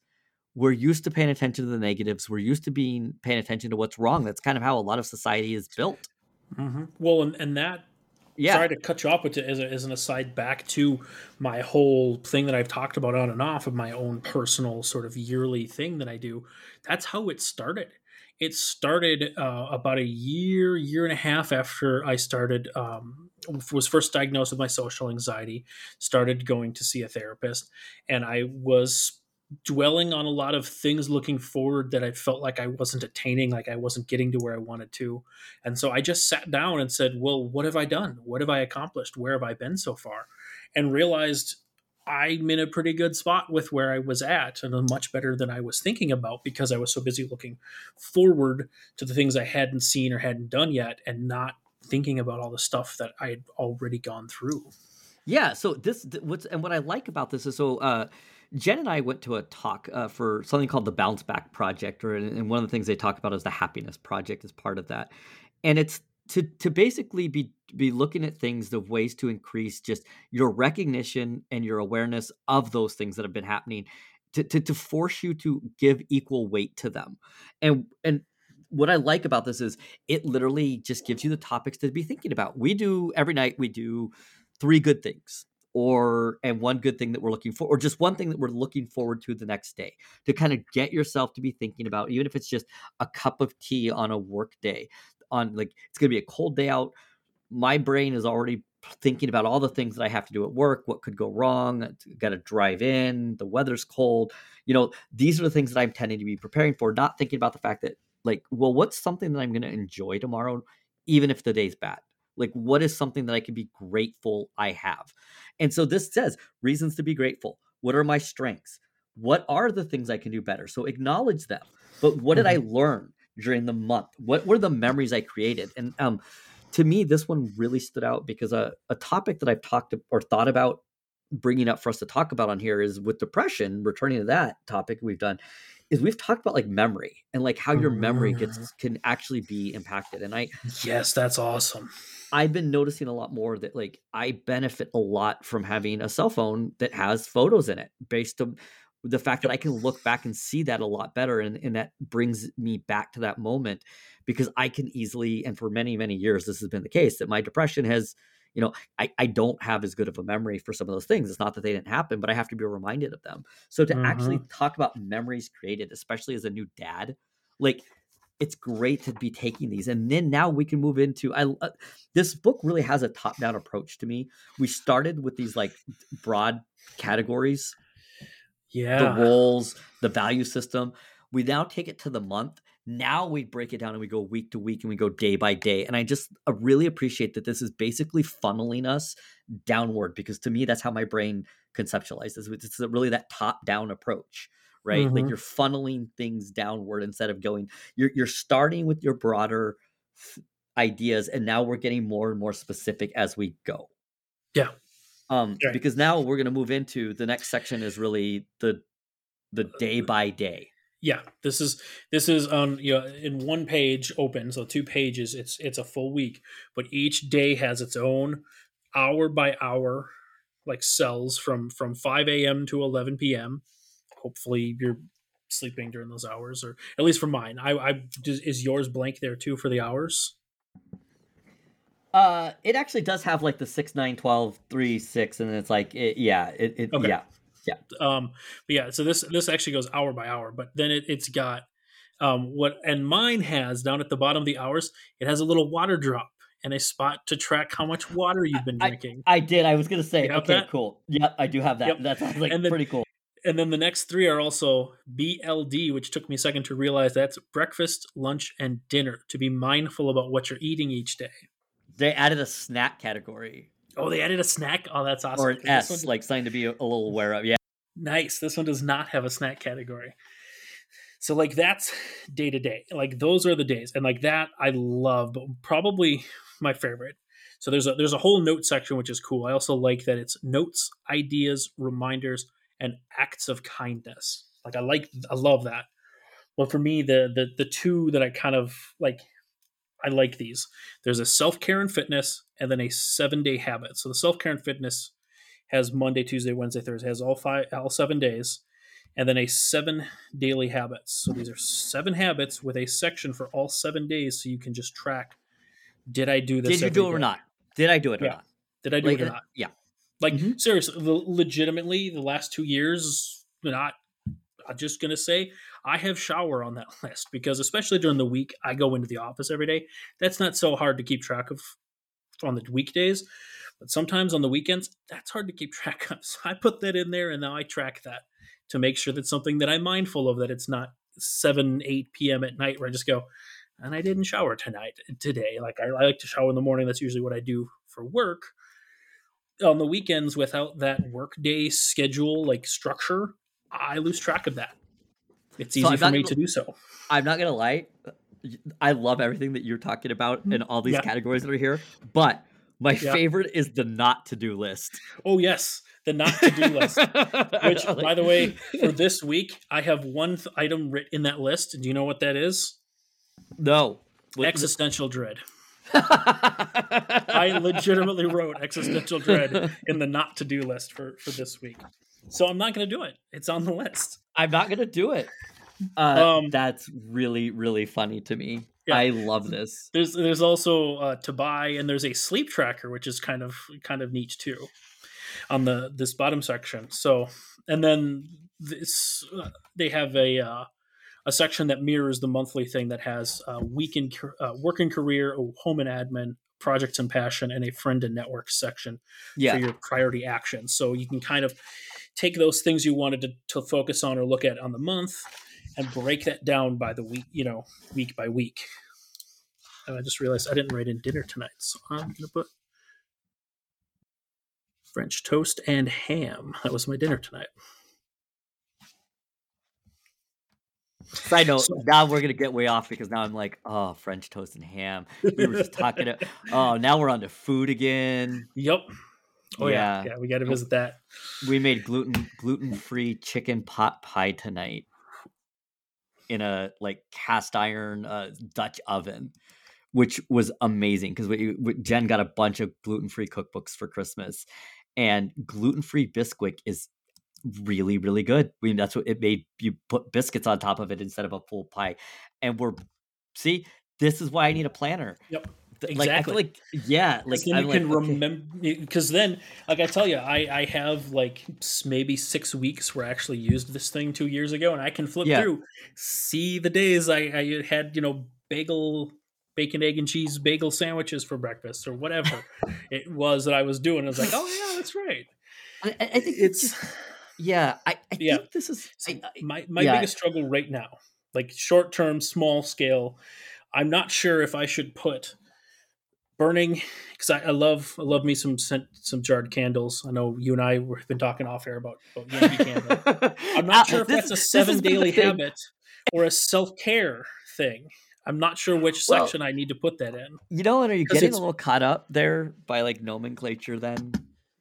we're used to paying attention to the negatives. We're used to being paying attention to what's wrong. That's kind of how a lot of society is built. Mm-hmm. Well, and, and that Yeah. sorry to cut you off, with to, as, a, as an aside back to my whole thing that I've talked about on and off of my own personal sort of yearly thing that I do, that's how it started. It started uh, about a year, year and a half after I started, um, was first diagnosed with my social anxiety, started going to see a therapist, and I was dwelling on a lot of things looking forward that I felt like I wasn't attaining, like I wasn't getting to where I wanted to. And so I just sat down and said, Well, what have I done? What have I accomplished? Where have I been so far? And realized I'm in a pretty good spot with where I was at and much better than I was thinking about because I was so busy looking forward to the things I hadn't seen or hadn't done yet and not thinking about all the stuff that I had already gone through. Yeah. So this, what's and what I like about this is so uh, Jen and I went to a talk uh, for something called the Bounce Back Project, or and one of the things they talk about is the Happiness Project as part of that, and it's to to basically be be looking at things the ways to increase just your recognition and your awareness of those things that have been happening, to to, to force you to give equal weight to them, and and what I like about this is it literally just gives you the topics to be thinking about. We do every night. We do three good things or and one good thing that we're looking for or just one thing that we're looking forward to the next day to kind of get yourself to be thinking about even if it's just a cup of tea on a work day on like it's going to be a cold day out my brain is already thinking about all the things that I have to do at work, what could go wrong, uh, got to drive in, the weather's cold. You know, these are the things that I'm tending to be preparing for, not thinking about the fact that like, well, what's something that I'm going to enjoy tomorrow even if the day's bad? Like, what is something that I can be grateful I have? And so this says reasons to be grateful. What are my strengths? What are the things I can do better? So acknowledge them. But what did I learn during the month? What were the memories I created? And um, to me, this one really stood out because a, a topic that I've talked or thought about bringing up for us to talk about on here is with depression, returning to that topic we've done, is we've talked about like memory and like how your memory Mhm. gets can actually be impacted. And I Yes, that's awesome. I've been noticing a lot more that like I benefit a lot from having a cell phone that has photos in it based on the fact that I can look back and see that a lot better and, and that brings me back to that moment because I can easily and for many many years this has been the case that my depression has you know I, I don't have as good of a memory for some of those things. It's not that they didn't happen but I have to be reminded of them. So to actually mm-hmm. talk about memories created especially as a new dad like it's great to be taking these and then now we can move into i uh, this book really has a top down approach to me. We started with these like broad categories. Yeah. the roles the value system. We now take it to the month. Now we break it down and we go week to week and we go day by day and i just uh, really appreciate that this is basically funneling us downward because to me that's how my brain conceptualizes it's really that top down approach right like Mhm. you're funneling things downward instead of going you're you're starting with your broader f- ideas and now we're getting more and more specific as we go Yeah. um Right. because now we're going to move into the next section is really the the day by day Yeah, this is this is um you know in one page open, so two pages. It's it's a full week, but each day has its own hour by hour like cells from from five a.m. to eleven p.m. Hopefully, you're sleeping during those hours, or at least for mine. I, I is yours blank there too for the hours? uh it actually does have like the 6 9 12 3 6 and then it's like it, yeah it, it Okay. yeah um but yeah so this this actually goes hour by hour but then it, it's got um what and mine has down at the bottom of the hours it has a little water drop and a spot to track how much water you've been I- drinking i did i was gonna say okay that? cool yep i do have that Yep. that sounds like And then- pretty cool and then the next three are also bld which took me a second to realize that's breakfast lunch and dinner to be mindful about what you're eating each day they added a snack category oh they added a snack oh that's awesome or an s one- like something to be a, little aware of yeah Nice. This one does not have a snack category. So like that's day to day. Like those are the days. And like that I love, but probably my favorite. So there's a there's a whole note section which is cool. I also like that it's notes, ideas, reminders, and acts of kindness. Like I like I love that. But for me, the the the two that I kind of like I like these. There's a self-care and fitness and then a seven day habit. So the self-care and fitness has Monday, Tuesday, Wednesday, Thursday, has all five, all seven days, and then a seven daily habits. So these are seven habits with a section for all seven days, so you can just track. Did I do this? did you do it or not did i do it or not Did I do like, it or uh, not? yeah Like Mhm. seriously, le- legitimately, the last two years, not. I'm just gonna say I have shower on that list because especially during the week, I go into the office every day. That's not so hard to keep track of on the weekdays, but sometimes on the weekends, that's hard to keep track of. So I put that in there, and now I track that to make sure that's something that I'm mindful of. That it's not seven, eight p.m. at night where I just go, and I didn't shower tonight today. Like I, I like to shower in the morning. That's usually what I do for work. On the weekends, without that work day schedule like structure, I lose track of that. It's easy I'm for me gonna- to do so. I'm not gonna lie. I love everything that you're talking about and mm-hmm. all these Yeah. categories that are here. But my Yeah. favorite is the not to do list. Oh yes, the not to do list. Which, by the way, for this week, I have one th- item writ in that list. Do you know what that is? no. Existential dread. I legitimately wrote existential dread in the not to do list for for this week. So I'm not going to do it. It's on the list. I'm not gonna do it. Uh, Um, that's really really funny to me. Yeah. I love this. There's there's also uh, to buy, and there's a sleep tracker, which is kind of kind of neat too, on the this bottom section. So, and then this uh, they have a uh, a section that mirrors the monthly thing that has uh, week in uh, work and career, home and admin, projects and passion, and a friend and network section Yeah. for your priority actions. So you can kind of take those things you wanted to, to focus on or look at on the month and break that down by the week, you know, week by week. And I just realized I didn't write in dinner tonight, so I'm going to put French toast and ham. That was my dinner tonight. Side note, So- now we're gonna get way off because now I'm like, oh, French toast and ham. We were just talking. To, oh, now we're on to food again. Yep. Oh yeah, Yeah. yeah. We got to visit that. We made gluten gluten free chicken pot pie tonight. in a like cast iron uh, Dutch oven, which was amazing because Jen got a bunch of gluten free cookbooks for Christmas, and gluten free Bisquick is really really good. I mean, that's what it made. You put biscuits on top of it instead of a full pie, and we're see. This is why I need a planner. Yep. Exactly. Like, like yeah, like then I'm you can like, remember because then, like I tell you, I I have like maybe six weeks where I actually used this thing two years ago, and I can flip yeah. through, see the days I I had you know bagel bacon, egg, and cheese bagel sandwiches for breakfast or whatever it was that I was doing. I was like, oh yeah, that's right. I, I think it's just, yeah. I, I yeah. think this is I, my my yeah. biggest struggle right now, like short term, small scale. I'm not sure if I should put burning because I, I, love I love me some some jarred candles. I know you and I have been talking off air about, about Yankee candle. I'm not uh, sure if that's a seven daily habit or a self care thing. I'm not sure which well, section I need to put that in. You know, and are you getting a little caught up there by like nomenclature? Then,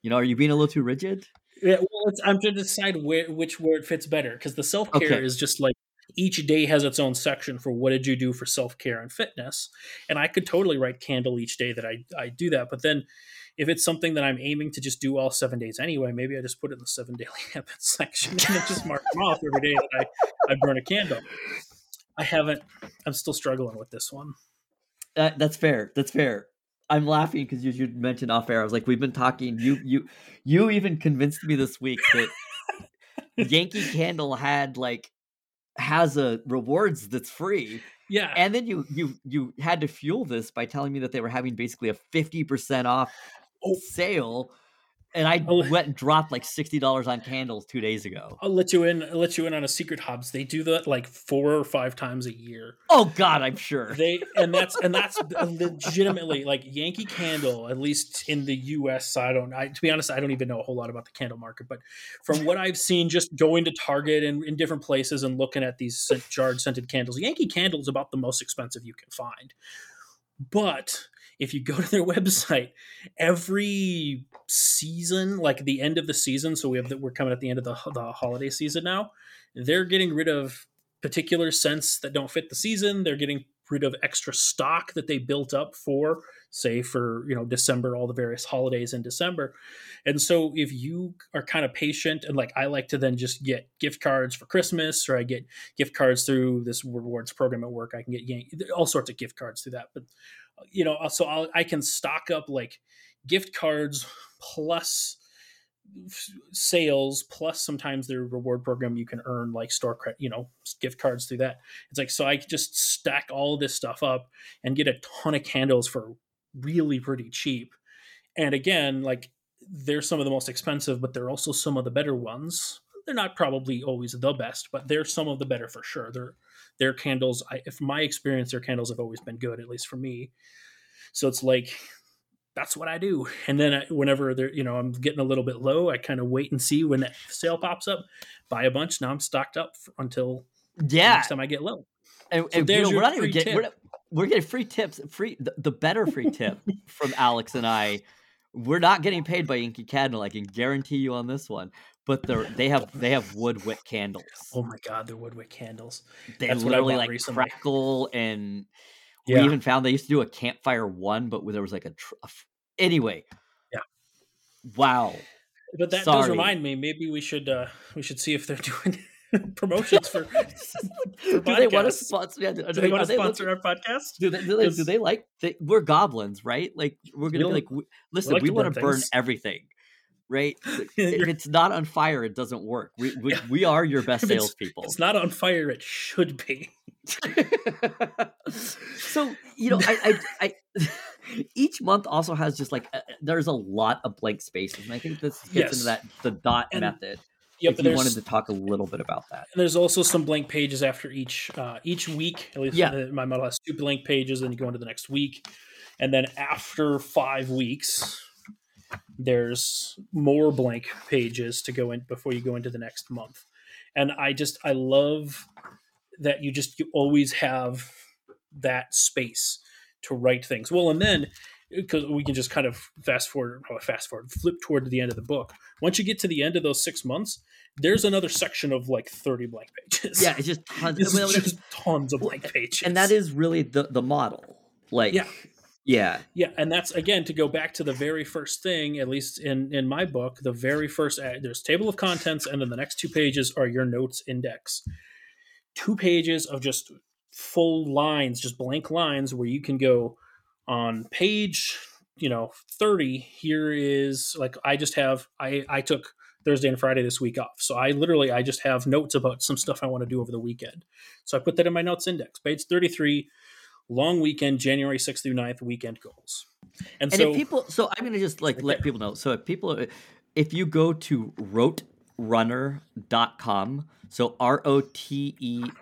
you know, are you being a little too rigid? Yeah, well, I'm trying to decide where, which word fits better because the self care okay. is just like each day has its own section for what did you do for self-care and fitness and i could totally write candle each day that i, I do that but then if it's something that i'm aiming to just do all seven days anyway maybe i just put it in the seven daily habits section and just mark them off every day that I, I burn a candle. I haven't i'm still struggling with this one. Uh, that's fair that's fair i'm laughing because you, you mentioned off air i was like we've been talking you you you even convinced me this week that yankee candle had like has a rewards that's free. Yeah. And then you you you had to fuel this by telling me that they were having basically a 50% off oh. sale and I I'll, went and dropped like sixty dollars on candles two days ago. I'll let you in. I'll let you in on a secret, Hobbs. They do that like four or five times a year. Oh God, I'm sure they and that's and that's legitimately like Yankee Candle. At least in the U.S. I don't. I, to be honest, I don't even know a whole lot about the candle market. But from what I've seen, just going to Target and in different places and looking at these jarred scented candles, Yankee Candle is about the most expensive you can find. But if you go to their website, every season, like the end of the season, so we have that we're coming at the end of the, the holiday season now, they're getting rid of particular scents that don't fit the season. They're getting rid of extra stock that they built up for say for you know december all the various holidays in december. And so if you are kind of patient and like i like to then just get gift cards for christmas or i get gift cards through this rewards program at work i can get all sorts of gift cards through that. But you know, uh, so I'll, I can stock up like gift cards plus sales plus sometimes their reward program you can earn like store credit you know gift cards through that. It's like so i just stack all this stuff up and get a ton of candles for really pretty cheap. And again like they're some of the most expensive but they're also some of the better ones. They're not probably always the best but they're some of the better for sure. They're their candles I, if my experience their candles have always been good at least for me. So it's like that's what i do and then I, whenever they're you know i'm getting a little bit low i kind of wait and see when that sale pops up buy a bunch now i'm stocked up until yeah next time i get low and, so and you know, we're not even getting we're, we're, getting free tips free the, the better free tip from alex and i we're not getting paid by Yankee Candle. I can guarantee you on this one but they they have they have WoodWick candles. Oh my god, they're WoodWick candles. They That's literally like recently. crackle and yeah. we even found they used to do a campfire one, but there was like a, tr- anyway. Yeah. Wow. But that Sorry. does remind me. Maybe we should uh we should see if they're doing promotions for. for do they want to sponsor? Yeah, do, do they, want to sponsor our podcast? Do they? Do they, do they like? They, we're goblins, right? Like we're gonna be like, listen, we, like we want to burn everything right? if it's not on fire, it doesn't work. We we, yeah. we are your best salespeople. It's, it's not on fire; it should be. So you know, I, I, I, each month also has just like uh, there's a lot of blank spaces, and I think this gets yes. into that the dot and, method. Yep, if you wanted to talk a little bit about that. And there's also some blank pages after each uh, each week. At least yeah. my model has two blank pages, and you go into the next week, and then after five weeks, there's more blank pages to go in before you go into the next month and i just i love that you just you always have that space to write things well and then because we can just kind of fast forward, fast forward, flip toward the end of the book. Once you get to the end of those six months, there's another section of like 30 blank pages. Yeah, it's just tons, It's well, just tons of blank pages. and that is really the the model. Like, Yeah. yeah, Yeah, and that's again to go back to the very first thing. At least in in my book, the very first uh, there's table of contents, and then the next two pages are your notes index. Two pages of just full lines, just blank lines, where you can go on page, you know, thirty. Here is like I just have I I took Thursday and Friday this week off, so I literally I just have notes about some stuff I want to do over the weekend. So I put that in my notes index, page thirty three long weekend, January 6th through 9th, weekend goals. And, and so if people so i'm gonna just like let people know so if people if you go to roterunner.com so r-o-t-e-r-u-n-n-e-r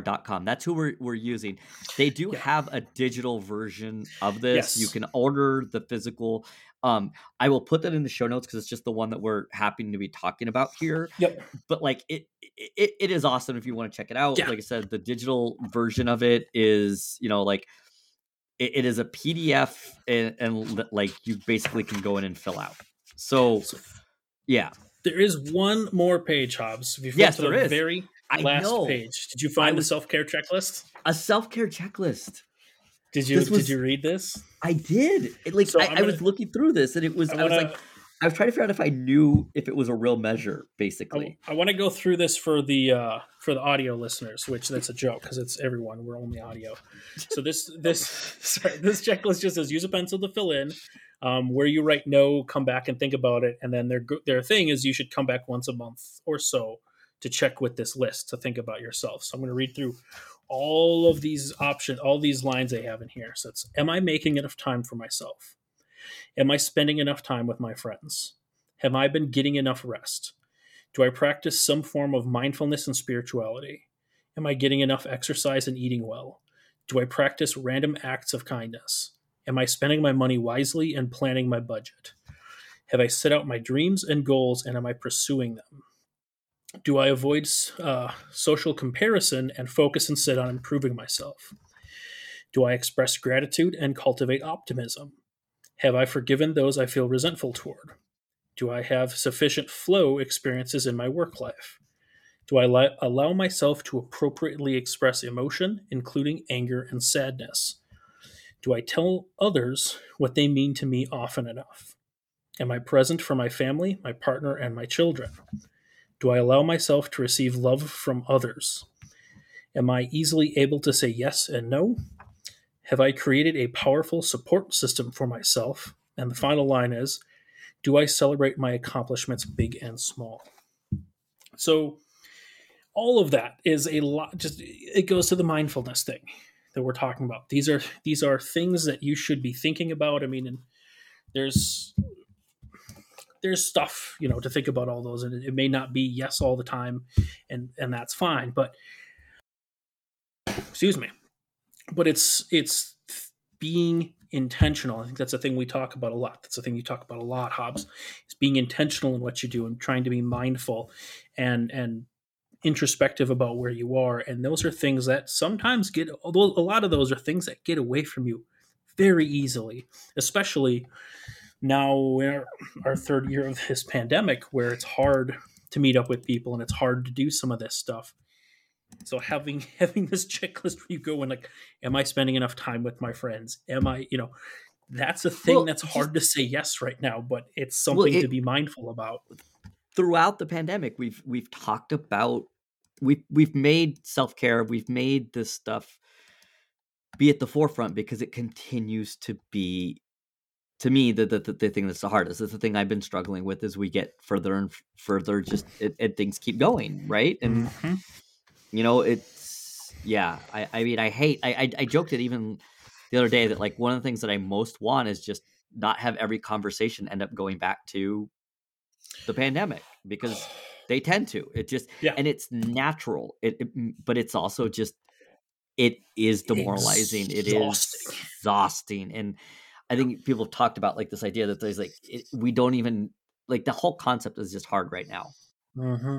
dot com. That's who we're, we're using. They do Yeah. have a digital version of this. You can order the physical. Um i will put that in the show notes because it's just the one that we're happy to be talking about here. Yep. but like it, it it is awesome if you want to check it out. Yeah. like i said the digital version of it is you know like it, it is a pdf and, and like you basically can go in and fill out. So yeah there is one more page, Hobbs. If you flip Yes, to there the is. very i last know page, did you find was- the self care checklist? a self-care checklist Did you was- did you read this? i did it, like So I, I'm I was looking through this and it was i, I was like i was trying to figure out if i knew if it was a real measure Basically, I, basically want to go through this for the uh, for the audio listeners, which that's a joke because it's everyone. We're only audio. So this this sorry, this checklist just says use a pencil to fill in. Um, where you write no, come back and think about it, and then their their thing is you should come back once a month or so to check with this list to think about yourself. So I'm going to read through all of these options, all these lines they have in here. So it's Am I making enough time for myself? Am I spending enough time with my friends? Have I been getting enough rest? Do I practice some form of mindfulness and spirituality? Am I getting enough exercise and eating well? Do I practice random acts of kindness? Am I spending my money wisely and planning my budget? Have I set out my dreams and goals and am I pursuing them? Do I avoid uh, social comparison and focus instead on improving myself? Do I express gratitude and cultivate optimism? Have I forgiven those I feel resentful toward? Do I have sufficient flow experiences in my work life? Do I li- allow myself to appropriately express emotion, including anger and sadness? Do I tell others what they mean to me often enough? Am I present for my family, my partner, and my children? Do I allow myself to receive love from others? Am I easily able to say yes and no? Have I created a powerful support system for myself? And the final line is Do I celebrate my accomplishments, big and small? So, all of that is a lot, just it goes to the mindfulness thing that we're talking about. These are these are things that you should be thinking about. I mean, and there's there's stuff you know to think about all those and it, it may not be yes all the time and and that's fine but excuse me but it's it's being intentional i think that's a thing we talk about a lot that's a thing you talk about a lot hobbs is being intentional in what you do and trying to be mindful and and introspective about where you are and those are things that sometimes get although a lot of those are things that get away from you very easily especially now in our, our third year of this pandemic where it's hard to meet up with people and it's hard to do some of this stuff. So having having this checklist where you go and like am i spending enough time with my friends? Am i you know that's a thing Well, that's hard to say yes right now but it's something it- to be mindful about throughout the pandemic we've we've talked about we've we've made self-care we've made this stuff be at the forefront because it continues to be to me the the, the, thing that's the hardest it's the thing i've been struggling with as we get further and f- further just it, it things keep going right and Mhm. you know it's yeah i i mean i hate I, I i joked it even the other day that like one of the things that i most want is just not have every conversation end up going back to the pandemic because they tend to it just Yeah. and it's natural it, it but it's also just it is demoralizing it is Exhausting. exhausting and i think people have talked about like this idea that there's like it, we don't even like the whole concept is just hard right now hmm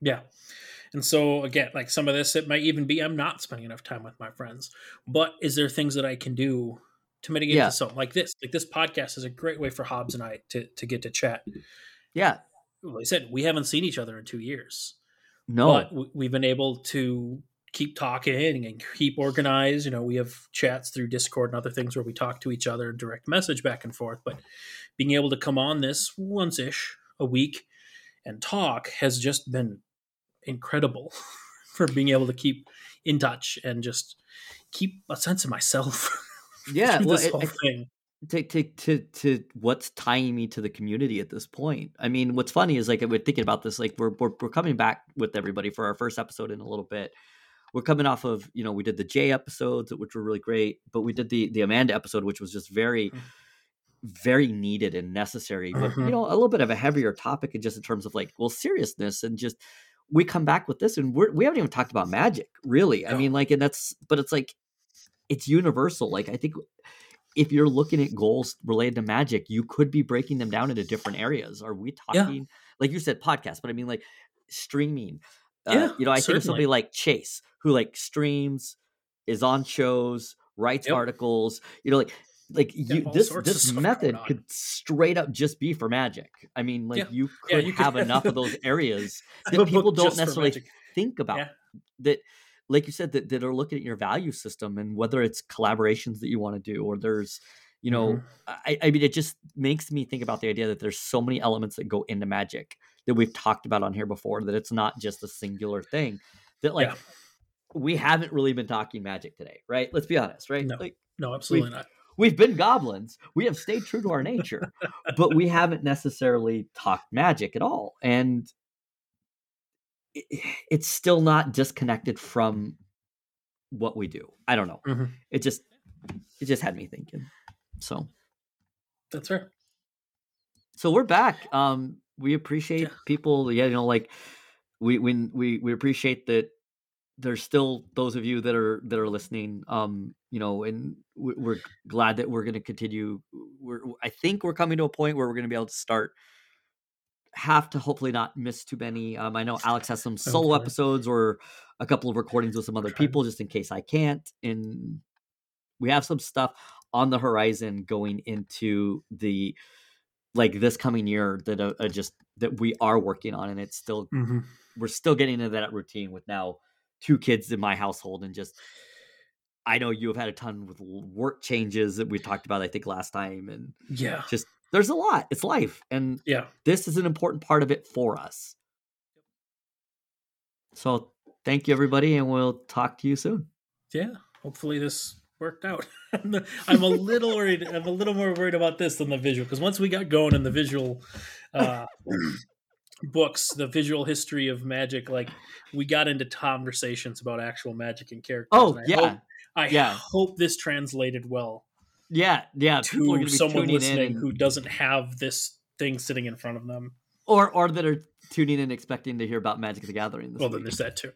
Yeah. And so again, like some of this, it might even be I'm not spending enough time with my friends. But is there things that I can do to mitigate Yeah. to something like this. Like this podcast is a great way for Hobbs and I to to get to chat. Yeah. Like I said, we haven't seen each other in two years, No. but we've been able to keep talking and keep organized. You know, we have chats through Discord and other things where we talk to each other and direct message back and forth. But being able to come on this once ish a week and talk has just been incredible for being able to keep in touch and just keep a sense of myself. yeah. Well, this it- whole I- thing. to, to to to what's tying me to the community at this point. I mean, what's funny is like we're thinking about this. Like we're we're, we're coming back with everybody for our first episode in a little bit. We're coming off of you know we did the J episodes which were really great, but we did the the Amanda episode which was just very Mhm. very needed and necessary. But you know a little bit of a heavier topic and just in terms of like well seriousness and just we come back with this and we're, we haven't even talked about magic really. I mean like and that's but it's like it's universal. Like I think if you're looking at goals related to magic, you could be breaking them down into different areas. Are we Yeah. talking like you said podcast, but I mean like streaming. Uh, Yeah, you know, I think of somebody like Chase who like streams, is on shows, writes Yep. articles. You know, like like Yeah, you this this method could straight up just be for magic. I mean, like Yeah. you Yeah, could you have have enough of those areas that people don't necessarily think about Yeah. that like you said that, that are looking at your value system and whether it's collaborations that you want to do or there's you know Mhm. I, I mean it just makes me think about the idea that there's so many elements that go into magic that we've talked about on here before that it's not just a singular thing that like Yeah. we haven't really been talking magic today right let's be honest right No. like No, absolutely not. we've been goblins we have stayed true to our nature but we haven't necessarily talked magic at all and it's still not disconnected from what we do i don't know Mhm. it just it just had me thinking so That's right. so we're back um we appreciate Yeah. people yeah you know like we we we, we appreciate that there's still those of you that are that are listening um you know and we're glad that we're going to continue we're i think we're coming to a point where we're going to be able to start have to hopefully not miss too many um i know alex has some solo Okay. episodes or a couple of recordings with some other people just in case i can't and we have some stuff on the horizon going into the like this coming year that uh, uh, just that we are working on and it's still hmm we're still getting into that routine with now two kids in my household and just I know you have had a ton with work changes that we talked about I think last time and Yeah. just there's a lot it's life and Yeah. this is an important part of it for us. So thank you everybody and we'll talk to you soon. Yeah. Hopefully this worked out. I'm a little worried. I'm a little more worried about this than the visual because once we got going in the visual uh, books, the visual history of magic, like we got into conversations about actual magic and characters. Oh, and I yeah. Hope, I Yeah. hope this translated well Yeah, yeah, to going to be someone listening and- who doesn't have this thing sitting in front of them. Or or that are tuning in expecting to hear about Magic the Gathering this Well, then there's that too.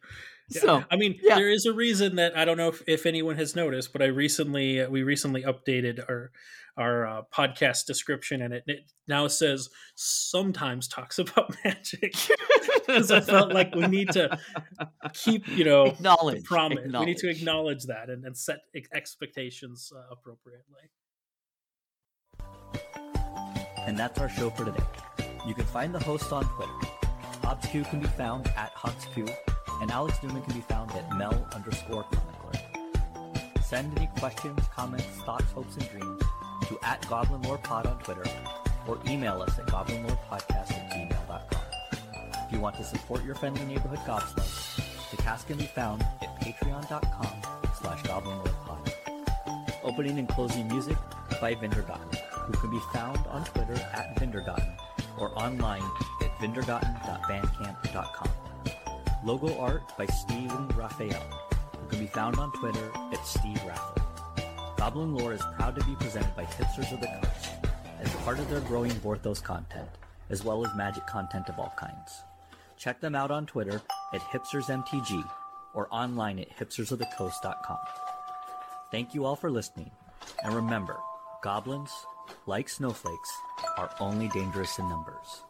Yeah. So, I mean, yeah. there is a reason that I don't know if, if anyone has noticed, but I recently we recently updated our our uh, podcast description, and it, it now says sometimes talks about magic because I felt like we need to keep you know acknowledge, promise. We need to acknowledge. acknowledge that and, and set expectations uh, appropriately. And that's our show for today. You can find the host on Twitter. HobbsQ can be found at HobbsQ, and Alex Newman can be found at Mel underscore chronicler. Send any questions, comments, thoughts, hopes, and dreams to at Goblin Pod on Twitter, or email us at goblinlorepodcast at gmail.com. If you want to support your friendly neighborhood gobslugs, the cast can be found at patreon.com slash goblinlorepod. Opening and closing music by Vindergotten, who can be found on Twitter at Vindergotten or online at vindergotten.bandcamp.com. Logo art by Steven Raphael, who can be found on Twitter at Steve Raphael. Goblin Lore is proud to be presented by Hipsters of the Coast as part of their growing Vorthos content, as well as magic content of all kinds. Check them out on Twitter at hipstersmtg or online at hipstersofthecoast.com. Thank you all for listening, and remember, goblins, like snowflakes, are only dangerous in numbers.